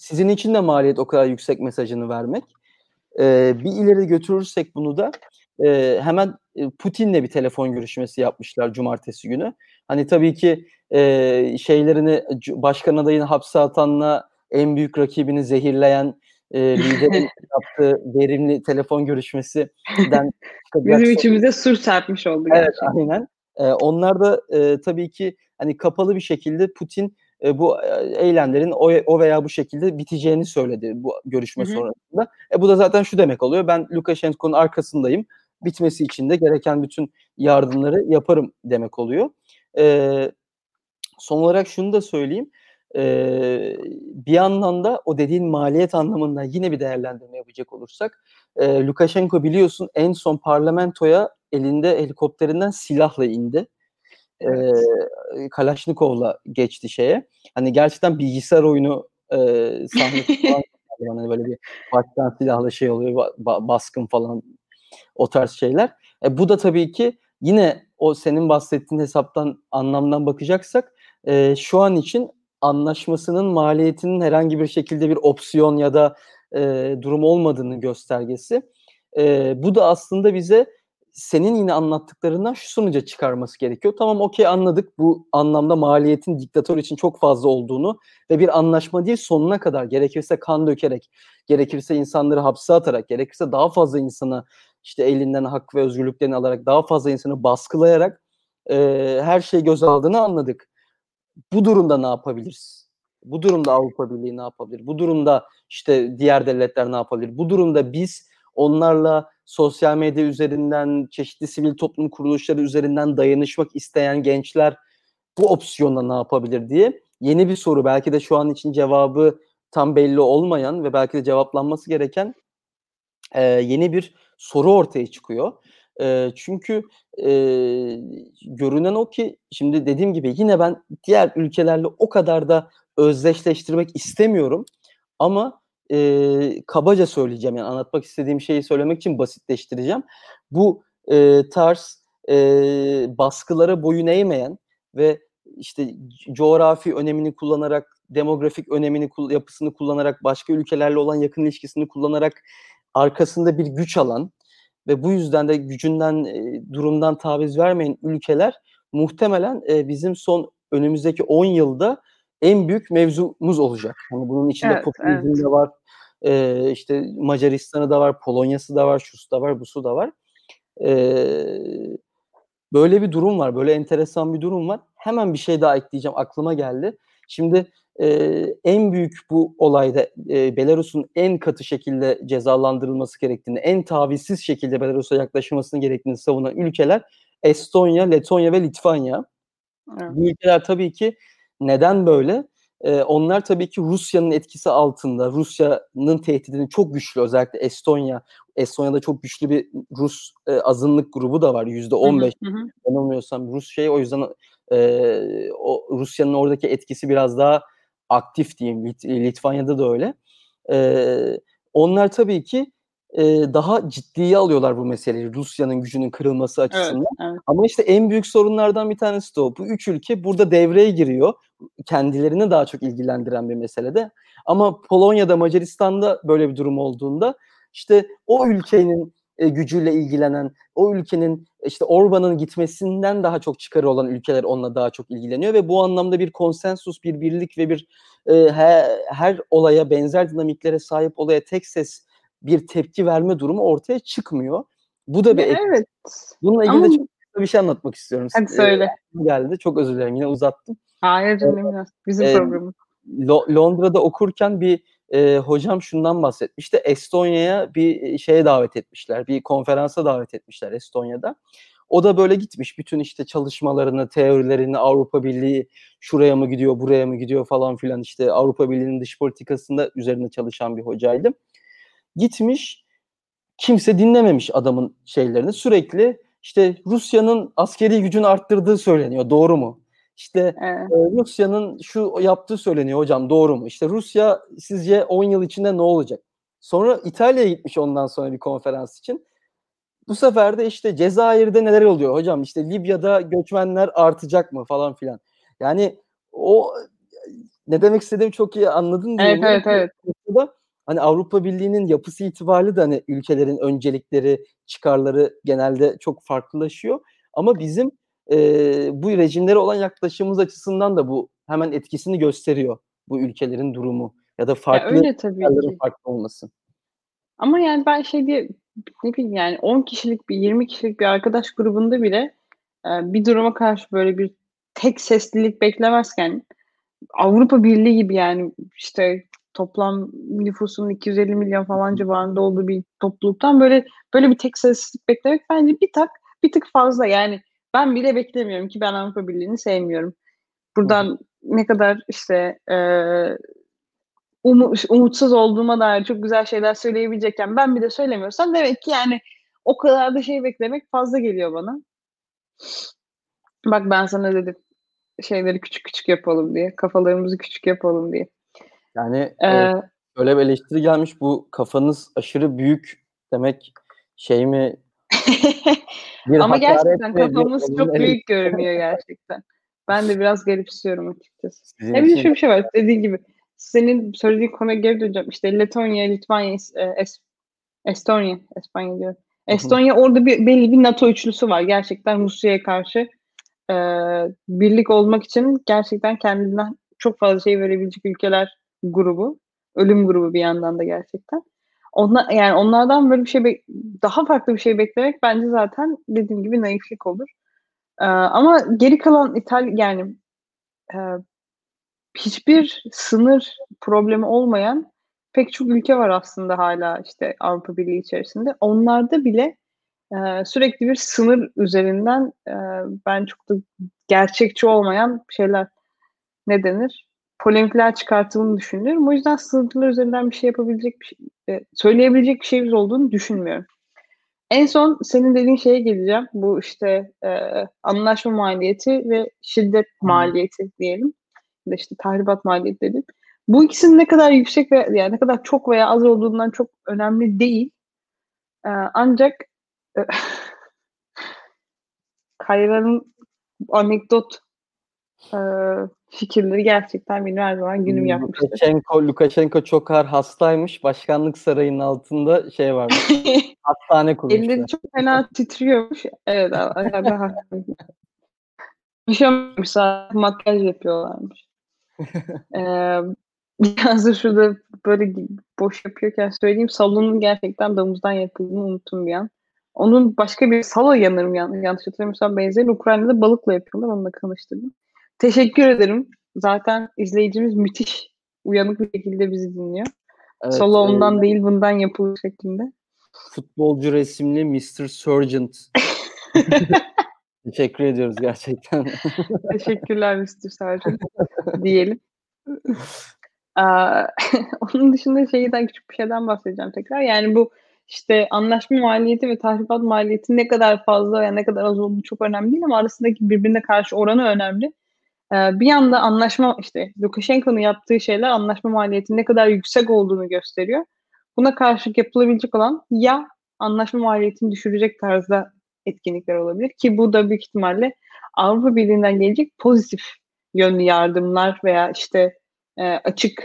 sizin için de maliyet o kadar yüksek mesajını vermek. Ee, bir ileri götürürsek bunu da e, hemen Putin'le bir telefon görüşmesi yapmışlar cumartesi günü. Hani tabii ki e, şeylerini başkan adayını hapse atanla en büyük rakibini zehirleyen e, liderin yaptığı verimli telefon görüşmesinden bizim içimize sur serpmiş oldu. Evet gerçekten. aynen. E, onlar da e, tabii ki hani kapalı bir şekilde Putin e, bu eylemlerin o, o veya bu şekilde biteceğini söyledi bu görüşme Hı-hı. sonrasında. E, bu da zaten şu demek oluyor. Ben Lukashenko'nun arkasındayım. Bitmesi için de gereken bütün yardımları yaparım demek oluyor. E, son olarak şunu da söyleyeyim. Ee, bir yandan da o dediğin maliyet anlamında yine bir değerlendirme yapacak olursak e, Lukashenko biliyorsun en son parlamentoya elinde helikopterinden silahla indi. Evet. E, Kalaşnikov'la geçti şeye. Hani gerçekten bilgisayar oyunu e, sahnesi falan yani böyle bir baştan silahla şey oluyor ba- baskın falan o tarz şeyler. E, bu da tabii ki yine o senin bahsettiğin hesaptan anlamdan bakacaksak e, şu an için anlaşmasının maliyetinin herhangi bir şekilde bir opsiyon ya da e, durum olmadığını göstergesi. E, bu da aslında bize senin yine anlattıklarından şu sonuca çıkarması gerekiyor. Tamam okey anladık bu anlamda maliyetin diktatör için çok fazla olduğunu ve bir anlaşma değil sonuna kadar gerekirse kan dökerek, gerekirse insanları hapse atarak, gerekirse daha fazla insana işte elinden hak ve özgürlüklerini alarak daha fazla insanı baskılayarak e, her şeyi göz aldığını anladık bu durumda ne yapabiliriz? Bu durumda Avrupa Birliği ne yapabilir? Bu durumda işte diğer devletler ne yapabilir? Bu durumda biz onlarla sosyal medya üzerinden, çeşitli sivil toplum kuruluşları üzerinden dayanışmak isteyen gençler bu opsiyonla ne yapabilir diye yeni bir soru. Belki de şu an için cevabı tam belli olmayan ve belki de cevaplanması gereken e, yeni bir soru ortaya çıkıyor. E, çünkü e, görünen o ki şimdi dediğim gibi yine ben diğer ülkelerle o kadar da özdeşleştirmek istemiyorum. Ama e, kabaca söyleyeceğim yani anlatmak istediğim şeyi söylemek için basitleştireceğim. Bu e, tarz e, baskılara boyun eğmeyen ve işte coğrafi önemini kullanarak, demografik önemini yapısını kullanarak, başka ülkelerle olan yakın ilişkisini kullanarak arkasında bir güç alan ve bu yüzden de gücünden, durumdan taviz vermeyen ülkeler muhtemelen bizim son önümüzdeki 10 yılda en büyük mevzumuz olacak. Hani bunun içinde Evet, popülizm evet. de var, e, işte Macaristan'ı da var, Polonya'sı da var, şusu da var, busu da var. Eee, böyle bir durum var, böyle enteresan bir durum var. Hemen bir şey daha ekleyeceğim, aklıma geldi. Şimdi eee, en büyük bu olayda eee, Belarus'un en katı şekilde cezalandırılması gerektiğini, en tavizsiz şekilde Belarus'a yaklaşılmasını gerektiğini savunan ülkeler Estonya, Letonya ve Litvanya. Evet. Bu ülkeler tabii ki neden böyle? Eee, onlar tabii ki Rusya'nın etkisi altında, Rusya'nın tehdidini çok güçlü özellikle Estonya, Estonya'da çok güçlü bir Rus eee, azınlık grubu da var. %15 Hı hı, hı hı. yanılmıyorsam Rus şey o yüzden eee, o Rusya'nın oradaki etkisi biraz daha aktif diyeyim. Lit Litvanya'da da öyle. Eee, onlar tabii ki eee, daha ciddiye alıyorlar bu meseleyi Rusya'nın gücünün kırılması Evet, açısından. evet. Ama işte en büyük sorunlardan bir tanesi de o. Bu 3 ülke burada devreye giriyor. Kendilerini daha çok ilgilendiren bir meselede. Ama Polonya'da, Macaristan'da böyle bir durum olduğunda işte o ülkenin e, gücüyle ilgilenen, o ülkenin işte Orban'ın gitmesinden daha çok çıkarı olan ülkeler onunla daha çok ilgileniyor ve bu anlamda bir konsensus, bir birlik ve bir e, her, her olaya benzer dinamiklere sahip olaya tek ses bir tepki verme durumu ortaya çıkmıyor. Bu da bir Ya, ek- evet. Bununla ilgili Ama de çok kısa bir şey anlatmak istiyorum. Hadi söyle. aklıma geldi. Çok özür dilerim. Yine uzattım. Hayır canım ya. Bizim eee, programımız. Lo- Londra'da okurken bir eee, hocam şundan bahsetmişti. Estonya'ya bir şeye davet etmişler. Bir konferansa davet etmişler Estonya'da. O da böyle gitmiş. Bütün işte çalışmalarını, teorilerini, Avrupa Birliği şuraya mı gidiyor, buraya mı gidiyor falan filan işte Avrupa Birliği'nin dış politikasında üzerine çalışan bir hocaydı. Gitmiş kimse dinlememiş adamın şeylerini. Sürekli işte Rusya'nın askeri gücünü arttırdığı söyleniyor. Doğru mu? İşte Evet. e, Rusya'nın şu yaptığı söyleniyor hocam. Doğru mu? İşte Rusya sizce 10 yıl içinde ne olacak? Sonra İtalya'ya gitmiş ondan sonra bir konferans için. Bu sefer de işte Cezayir'de neler oluyor hocam? İşte Libya'da göçmenler artacak mı falan filan. Yani o ne demek istediğimi çok iyi anladın diye Evet, evet, evet. Hani Avrupa Birliği'nin yapısı itibariyle de hani ülkelerin öncelikleri, çıkarları genelde çok farklılaşıyor. Ama bizim eee, bu rejimlere olan yaklaşımımız açısından da bu hemen etkisini gösteriyor bu ülkelerin durumu ya da Ya farklı öyle tabii çıkarların ki. farklı olması. Ama yani ben şey diye ne bileyim yani 10 kişilik bir 20 kişilik bir arkadaş grubunda bile e, bir duruma karşı böyle bir tek seslilik beklemezken Avrupa Birliği gibi yani işte toplam nüfusunun 250 milyon falan civarında olduğu bir topluluktan böyle böyle bir tek seslilik beklemek bence bir tak bir tık fazla yani ben bile beklemiyorum ki ben Avrupa Birliği'ni sevmiyorum. Buradan ne kadar işte e, umu, umutsuz olduğuma dair çok güzel şeyler söyleyebilecekken ben bir de söylemiyorsam demek ki yani o kadar da şey beklemek fazla geliyor bana. Bak ben sana dedim şeyleri küçük küçük yapalım diye. Kafalarımızı küçük yapalım diye. Yani Ee, e, öyle bir eleştiri gelmiş. Bu kafanız aşırı büyük demek şey mi? Bir ama gerçekten mi? Bir kafamız olumlu çok büyük eleştiri. görünüyor gerçekten. Ben de biraz garipsiyorum açıkçası. Sizin bir de için şöyle bir şey var. Dediğin gibi senin söylediğin konuya geri döneceğim. İşte Letonya, Litvanya, Es- e, Es- Estonya, Espanya diyorum. Estonya orada bir belli bir NATO üçlüsü var. Gerçekten Rusya'ya karşı e, birlik olmak için gerçekten kendinden çok fazla şey verebilecek ülkeler grubu. Ölüm grubu bir yandan da gerçekten. Onlar, yani onlardan böyle bir şey bek- daha farklı bir şey beklemek bence zaten dediğim gibi naiflik olur. E, ama geri kalan İtalya yani e, hiçbir sınır problemi olmayan pek çok ülke var aslında hala işte Avrupa Birliği içerisinde. Onlarda bile e, sürekli bir sınır üzerinden e, ben çok da gerçekçi olmayan şeyler ne denir? Polemikler çıkartıldığını düşünüyorum. O yüzden sınırlar üzerinden bir şey yapabilecek bir şey, e, söyleyebilecek bir şeyimiz olduğunu düşünmüyorum. En son senin dediğin şeye geleceğim. Bu işte e, anlaşma maliyeti ve şiddet maliyeti diyelim. Ya işte tahribat maliyeti dedim. Bu ikisinin ne kadar yüksek ve yani ne kadar çok veya az olduğundan çok önemli değil. E, ancak e, Kayra'nın anekdot e, fikirleri gerçekten benim her zaman günüm yapmıştır. Lukashenko, Lukashenko çok ağır hastaymış. Başkanlık sarayının altında şey varmış. hastane kurmuşlar. Elleri çok fena titriyormuş. Evet abi haklıyım. Konuşamamış zaten makyaj yapıyorlarmış. ee, hazır şurada böyle boş yapıyorken söyleyeyim. Salonun gerçekten domuzdan yapıldığını unuttum bir an. Onun başka bir salo yanırım yan, yanlış hatırlamıyorsam benzerini Ukrayna'da balıkla yapıyorlar. Onunla tanıştırdım. Teşekkür ederim. Zaten izleyicimiz müthiş uyanık bir şekilde bizi dinliyor. Evet, Solo ondan e, değil bundan yapılır şeklinde. Futbolcu resimli Mr. Sergeant. Teşekkür ediyoruz gerçekten. Teşekkürler Mr. Sergeant diyelim. Aa, onun dışında şeyden küçük bir şeyden bahsedeceğim tekrar. Yani bu işte anlaşma maliyeti ve tahribat maliyeti ne kadar fazla veya ne kadar az olduğu çok önemli değil ama arasındaki birbirine karşı oranı önemli. Ee, bir yanda anlaşma işte Lukashenko'nun yaptığı şeyler anlaşma maliyetinin ne kadar yüksek olduğunu gösteriyor. Buna karşılık yapılabilecek olan ya anlaşma maliyetini düşürecek tarzda etkinlikler olabilir ki bu da büyük ihtimalle Avrupa Birliği'nden gelecek pozitif yönlü yardımlar veya işte e, açık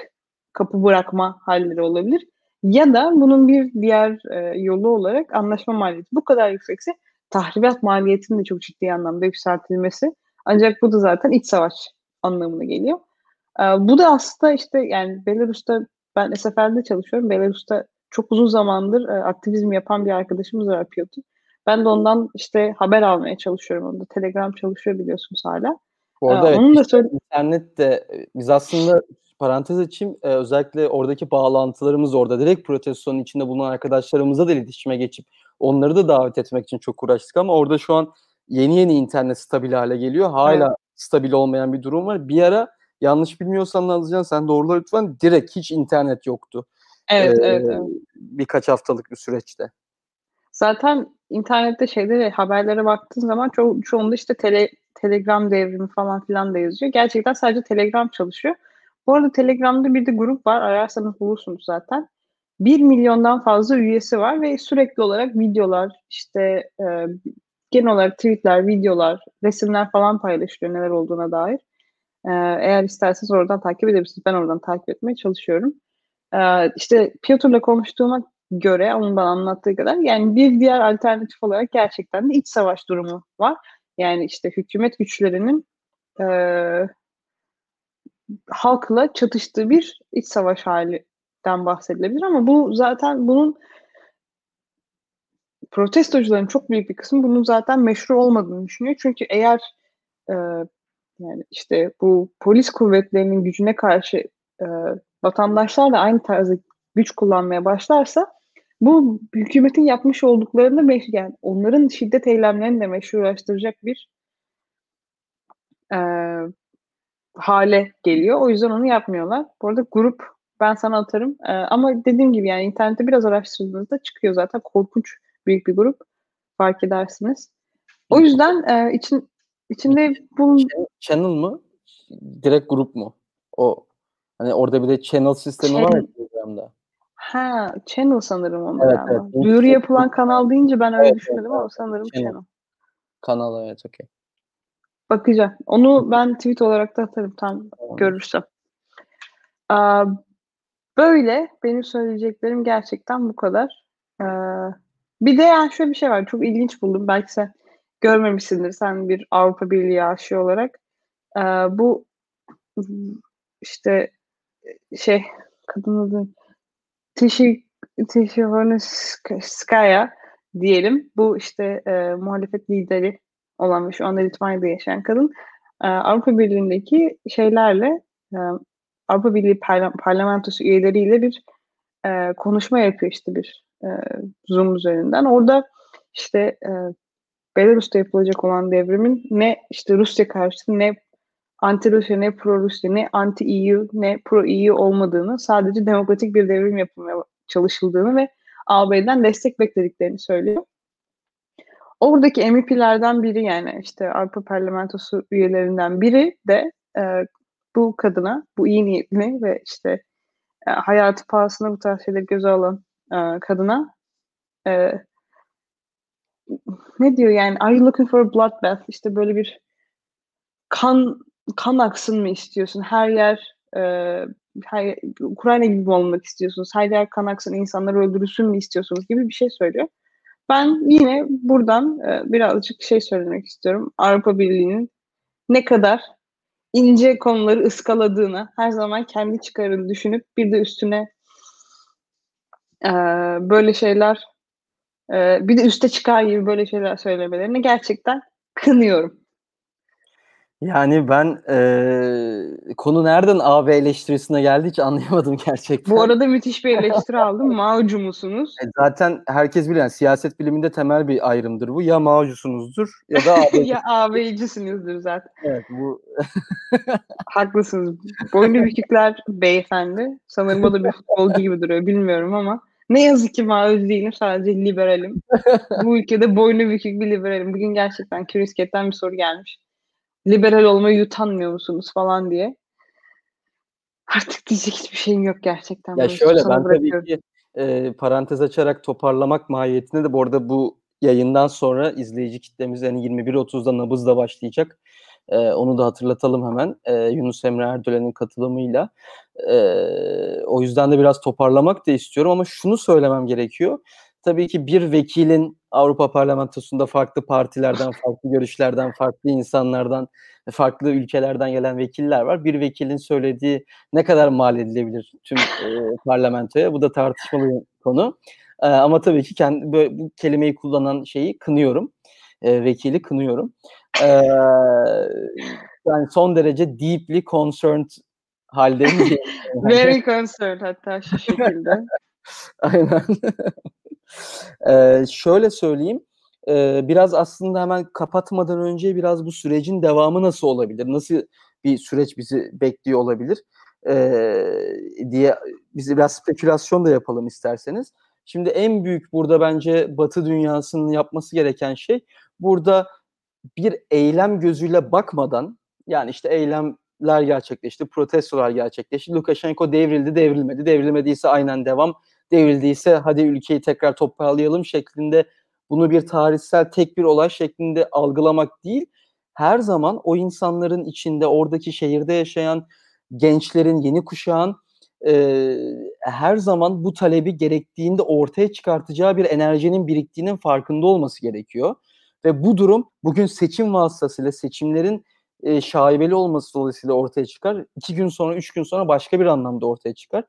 kapı bırakma halleri olabilir. Ya da bunun bir diğer e, yolu olarak anlaşma maliyeti bu kadar yüksekse tahribat maliyetinin de çok ciddi anlamda yükseltilmesi. Ancak bu da zaten iç savaş anlamına geliyor. E, bu da aslında işte yani Belarus'ta ben SFL'de çalışıyorum. Belarus'ta çok uzun zamandır e, aktivizm yapan bir arkadaşımız var Piotr. Ben de ondan işte haber almaya çalışıyorum. Onda Telegram çalışıyor biliyorsunuz hala. Bu arada ee, evet, da söyle- internet de biz aslında parantez açayım e, özellikle oradaki bağlantılarımız orada direkt protestonun içinde bulunan arkadaşlarımıza da iletişime geçip onları da davet etmek için çok uğraştık ama orada şu an yeni yeni internet stabil hale geliyor. Hala evet. stabil olmayan bir durum var. Bir ara yanlış bilmiyorsan Nazlıcan sen doğrular lütfen direkt hiç internet yoktu. Evet, ee, evet, evet. Birkaç haftalık bir süreçte. Zaten internette şeyde haberlere baktığın zaman ço çoğunda işte tele, Telegram devrimi falan filan da yazıyor. Gerçekten sadece Telegram çalışıyor. Bu arada Telegram'da bir de grup var. Ararsanız bulursunuz zaten. 1 milyondan fazla üyesi var ve sürekli olarak videolar, işte e, genel olarak tweetler, videolar, resimler falan paylaşıyor neler olduğuna dair. E, eğer isterseniz oradan takip edebilirsiniz. Ben oradan takip etmeye çalışıyorum. E, işte Piotr'la konuştuğuma göre, onun bana anlattığı kadar yani bir diğer alternatif olarak gerçekten de iç savaş durumu var. Yani işte hükümet güçlerinin e, halkla çatıştığı bir iç savaş halinden bahsedilebilir ama bu zaten bunun protestocuların çok büyük bir kısmı bunun zaten meşru olmadığını düşünüyor. Çünkü eğer e, yani işte bu polis kuvvetlerinin gücüne karşı e, vatandaşlar da aynı tarzda güç kullanmaya başlarsa bu hükümetin yapmış olduklarını meş yani onların şiddet eylemlerini de meşrulaştıracak bir e, hale geliyor. O yüzden onu yapmıyorlar. Bu arada grup ben sana atarım. E, ama dediğim gibi yani internette biraz araştırdığınızda çıkıyor zaten korkunç büyük bir grup. Fark edersiniz. O yüzden e, için içinde bu channel mı? Direkt grup mu? O hani orada bir de channel sistemi channel. var ya Telegram'da. Ha, channel sanırım onu evet, Evet. Duyuru yapılan kanal deyince ben öyle evet, düşünmedim evet, ama sanırım channel. channel. Kanal evet okey. Bakacağım. Onu ben tweet olarak da atarım tam tamam. görürsem. böyle benim söyleyeceklerim gerçekten bu kadar. Bir de yani şöyle bir şey var. Çok ilginç buldum. Belki sen görmemişsindir. Sen bir Avrupa Birliği aşığı olarak. bu işte şey kadın adı Tişivanskaya diyelim. Bu işte e, muhalefet lideri olan ve şu anda Litvanya'da yaşayan kadın e, Avrupa Birliği'ndeki şeylerle e, Avrupa Birliği parla- parlamentosu üyeleriyle bir e, konuşma yapıyor işte bir e, Zoom üzerinden. Orada işte e, Belarus'ta yapılacak olan devrimin ne işte Rusya karşıtı ne anti Rusya ne pro Rusya ne anti EU ne pro EU olmadığını sadece demokratik bir devrim yapılmaya çalışıldığını ve AB'den destek beklediklerini söylüyor. Oradaki MEP'lerden biri yani işte Avrupa Parlamentosu üyelerinden biri de e, bu kadına, bu iyi niyetli ve işte e, hayatı pahasına bu tarz şeyleri göze alan e, kadına e, ne diyor yani are you looking for a bloodbath? İşte böyle bir kan kan aksın mı istiyorsun? Her yer e, her, Ukrayna gibi olmak istiyorsunuz? Her yer kan aksın, insanlar öldürülsün mü istiyorsunuz gibi bir şey söylüyor. Ben yine buradan birazcık şey söylemek istiyorum. Avrupa Birliği'nin ne kadar ince konuları ıskaladığını, her zaman kendi çıkarını düşünüp bir de üstüne e, böyle şeyler e, bir de üste çıkar gibi böyle şeyler söylemelerini gerçekten kınıyorum. Yani ben e, konu nereden AB eleştirisine geldi hiç anlayamadım gerçekten. Bu arada müthiş bir eleştiri aldım. Mao'cu musunuz? E, zaten herkes bilen siyaset biliminde temel bir ayrımdır bu. Ya Mao'cusunuzdur ya da AB. ya AB'cisinizdir zaten. Evet bu. Haklısınız. Boynu bükükler beyefendi. Sanırım o da bir futbolcu gibi duruyor. Bilmiyorum ama. Ne yazık ki Mao değilim. Sadece liberalim. bu ülkede boynu bükük bir liberalim. Bugün gerçekten Curious bir soru gelmiş liberal olmayı utanmıyor musunuz falan diye. Artık diyecek hiçbir şeyim yok gerçekten. Ya şöyle ben tabii ki e, parantez açarak toparlamak mahiyetinde de bu arada bu yayından sonra izleyici kitlemiz yani 21.30'da Nabız'da başlayacak. E, onu da hatırlatalım hemen. E, Yunus Emre Erdölen'in katılımıyla. E, o yüzden de biraz toparlamak da istiyorum ama şunu söylemem gerekiyor. Tabii ki bir vekilin Avrupa Parlamentosu'nda farklı partilerden, farklı görüşlerden, farklı insanlardan, farklı ülkelerden gelen vekiller var. Bir vekilin söylediği ne kadar mal edilebilir tüm e, parlamentoya? Bu da tartışmalı bir konu. E, ama tabii ki kendi böyle, bu kelimeyi kullanan şeyi kınıyorum. E, vekili kınıyorum. E, yani son derece deeply concerned haldeyim. Very concerned hatta şu şekilde. Aynen. Ee, şöyle söyleyeyim. Ee, biraz aslında hemen kapatmadan önce biraz bu sürecin devamı nasıl olabilir? Nasıl bir süreç bizi bekliyor olabilir? Ee, diye bizi biraz spekülasyon da yapalım isterseniz. Şimdi en büyük burada bence Batı dünyasının yapması gereken şey burada bir eylem gözüyle bakmadan yani işte eylemler gerçekleşti, protestolar gerçekleşti. Lukashenko devrildi, devrilmedi, devrilmediyse aynen devam devrildiyse hadi ülkeyi tekrar toparlayalım şeklinde bunu bir tarihsel tek bir olay şeklinde algılamak değil, her zaman o insanların içinde oradaki şehirde yaşayan gençlerin, yeni kuşağın e, her zaman bu talebi gerektiğinde ortaya çıkartacağı bir enerjinin biriktiğinin farkında olması gerekiyor. Ve bu durum bugün seçim vasıtasıyla seçimlerin e, şaibeli olması dolayısıyla ortaya çıkar. İki gün sonra, üç gün sonra başka bir anlamda ortaya çıkar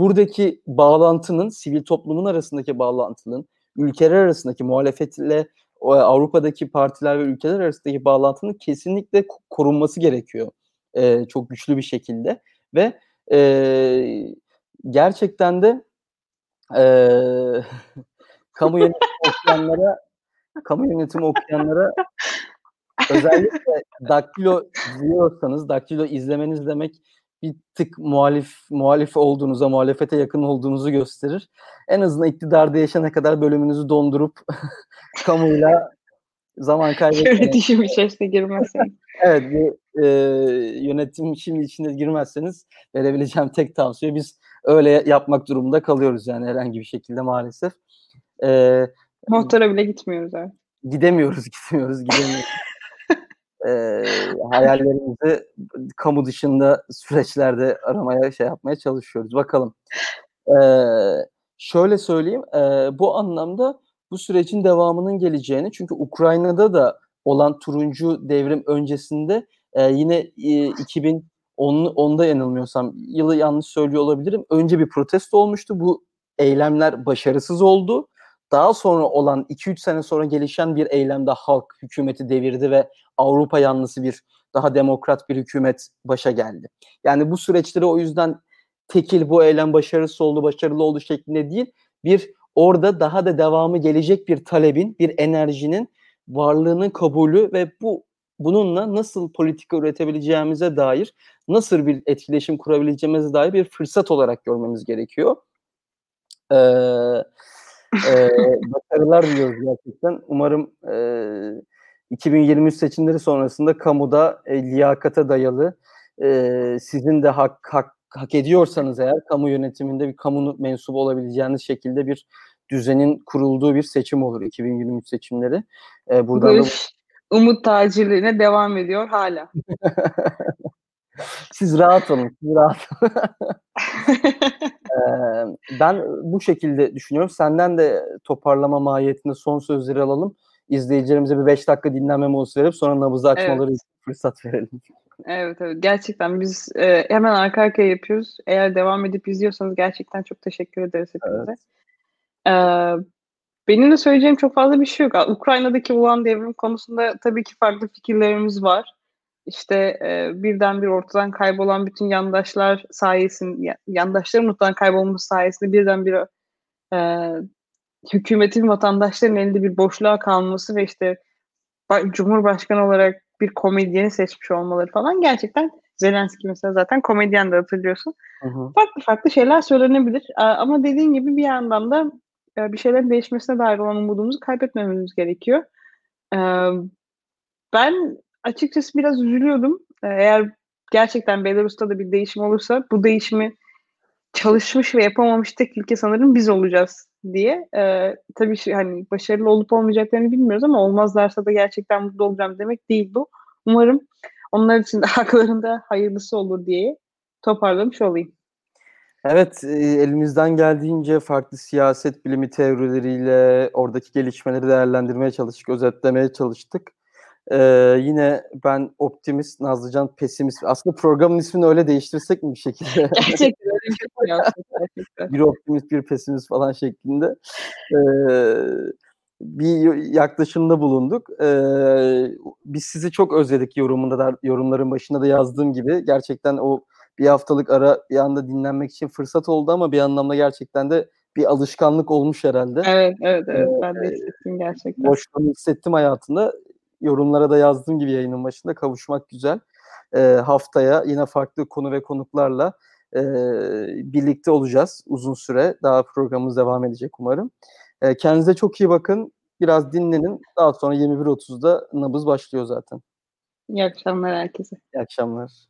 buradaki bağlantının, sivil toplumun arasındaki bağlantının, ülkeler arasındaki muhalefetle Avrupa'daki partiler ve ülkeler arasındaki bağlantının kesinlikle korunması gerekiyor. E, çok güçlü bir şekilde ve e, gerçekten de e, kamu yönetimi okuyanlara kamu yönetimi okuyanlara özellikle daktilo izliyorsanız daktilo izlemeniz demek bir tık muhalif muhalif olduğunuza, muhalefete yakın olduğunuzu gösterir. En azından iktidarda yaşana kadar bölümünüzü dondurup kamuyla zaman kaybetmeyin. Yönetim içerisine girmezseniz. evet, bir e, yönetim şimdi içine girmezseniz verebileceğim tek tavsiye biz öyle yapmak durumunda kalıyoruz yani herhangi bir şekilde maalesef. E, Muhtara bile gitmiyoruz abi. Gidemiyoruz, gitmiyoruz, gidemiyoruz e, hayallerimizi kamu dışında süreçlerde aramaya şey yapmaya çalışıyoruz. Bakalım. E, şöyle söyleyeyim, e, bu anlamda bu sürecin devamının geleceğini çünkü Ukrayna'da da olan turuncu devrim öncesinde e, yine e, 2010'da yanılmıyorsam yılı yanlış söylüyor olabilirim. Önce bir protesto olmuştu. Bu eylemler başarısız oldu. Daha sonra olan 2-3 sene sonra gelişen bir eylemde halk hükümeti devirdi ve Avrupa yanlısı bir daha demokrat bir hükümet başa geldi. Yani bu süreçleri o yüzden tekil bu eylem başarısız oldu, başarılı oldu şeklinde değil, bir orada daha da devamı gelecek bir talebin, bir enerjinin varlığının kabulü ve bu bununla nasıl politika üretebileceğimize dair, nasıl bir etkileşim kurabileceğimize dair bir fırsat olarak görmemiz gerekiyor. Ee, e, başarılar diliyoruz gerçekten. Umarım e, 2023 seçimleri sonrasında kamuda e, liyakata dayalı e, sizin de hak, hak hak ediyorsanız eğer kamu yönetiminde bir kamu mensubu olabileceğiniz şekilde bir düzenin kurulduğu bir seçim olur 2023 seçimleri. E, buradan da umut tacirliğine devam ediyor hala. Siz rahat olun, siz rahat olun. Eee, ben bu şekilde düşünüyorum. Senden de toparlama mahiyetinde son sözleri alalım. İzleyicilerimize bir 5 dakika dinlenme molası verip sonra nabızı açmaları Evet. fırsat verelim. Evet, evet. Gerçekten biz, eee, hemen arka arkaya yapıyoruz. Eğer devam edip izliyorsanız gerçekten çok teşekkür ederiz hepinize. Evet. Eee, benim de söyleyeceğim çok fazla bir şey yok. Ukrayna'daki olan devrim konusunda tabii ki farklı fikirlerimiz var. İşte, eee, birdenbire ortadan kaybolan bütün yandaşlar sayesin ya yandaşların ortadan kaybolması sayesinde birdenbire, eee, hükümetin vatandaşların elinde bir boşluğa kalması ve işte ba cumhurbaşkanı olarak bir komedyeni seçmiş olmaları falan gerçekten Zelenski mesela zaten komedyendi hatırlıyorsun. Hı hı. Farklı farklı şeyler söylenebilir. Ama dediğin gibi bir yandan da, eee, bir şeylerin değişmesine dair olan umudumuzu kaybetmememiz gerekiyor. Emm, ben açıkçası biraz üzülüyordum. Eee, eğer gerçekten Belarus'ta da bir değişim olursa bu değişimi çalışmış ve yapamamış tek ülke sanırım biz olacağız diye. Eee, tabii şey, hani, başarılı olup olmayacaklarını bilmiyoruz ama olmazlarsa da gerçekten mutlu olacağım demek değil bu. Umarım onlar için de haklarında hayırlısı olur diye toparlamış olayım. Evet, eee, elimizden geldiğince farklı siyaset bilimi teorileriyle oradaki gelişmeleri değerlendirmeye çalıştık, özetlemeye çalıştık. Eee, yine ben optimist, Nazlıcan pesimist. Aslında programın ismini öyle değiştirsek mi bir şekilde? Gerçekten öyle bir şey gerçekten. Biri optimist, biri pesimist falan şeklinde. Eee, bir yaklaşımda bulunduk. Eee, biz sizi çok özledik yorumunda da yorumların başında da yazdığım gibi. Gerçekten o 1 haftalık ara bir anda dinlenmek için fırsat oldu ama bir anlamda gerçekten de bir alışkanlık olmuş herhâlde. Evet, evet, evet. Ben de hissettim gerçekten. boşluğunu hissettim hayatında. Yorumlara da yazdığım gibi yayının başında kavuşmak güzel. Eee, haftaya yine farklı konu ve konuklarla, eee, birlikte olacağız uzun süre. Daha programımız devam edecek umarım. Eee, kendinize çok iyi bakın. Biraz dinlenin. Daha sonra 21.30'da nabız başlıyor zaten. İyi akşamlar herkese. İyi akşamlar.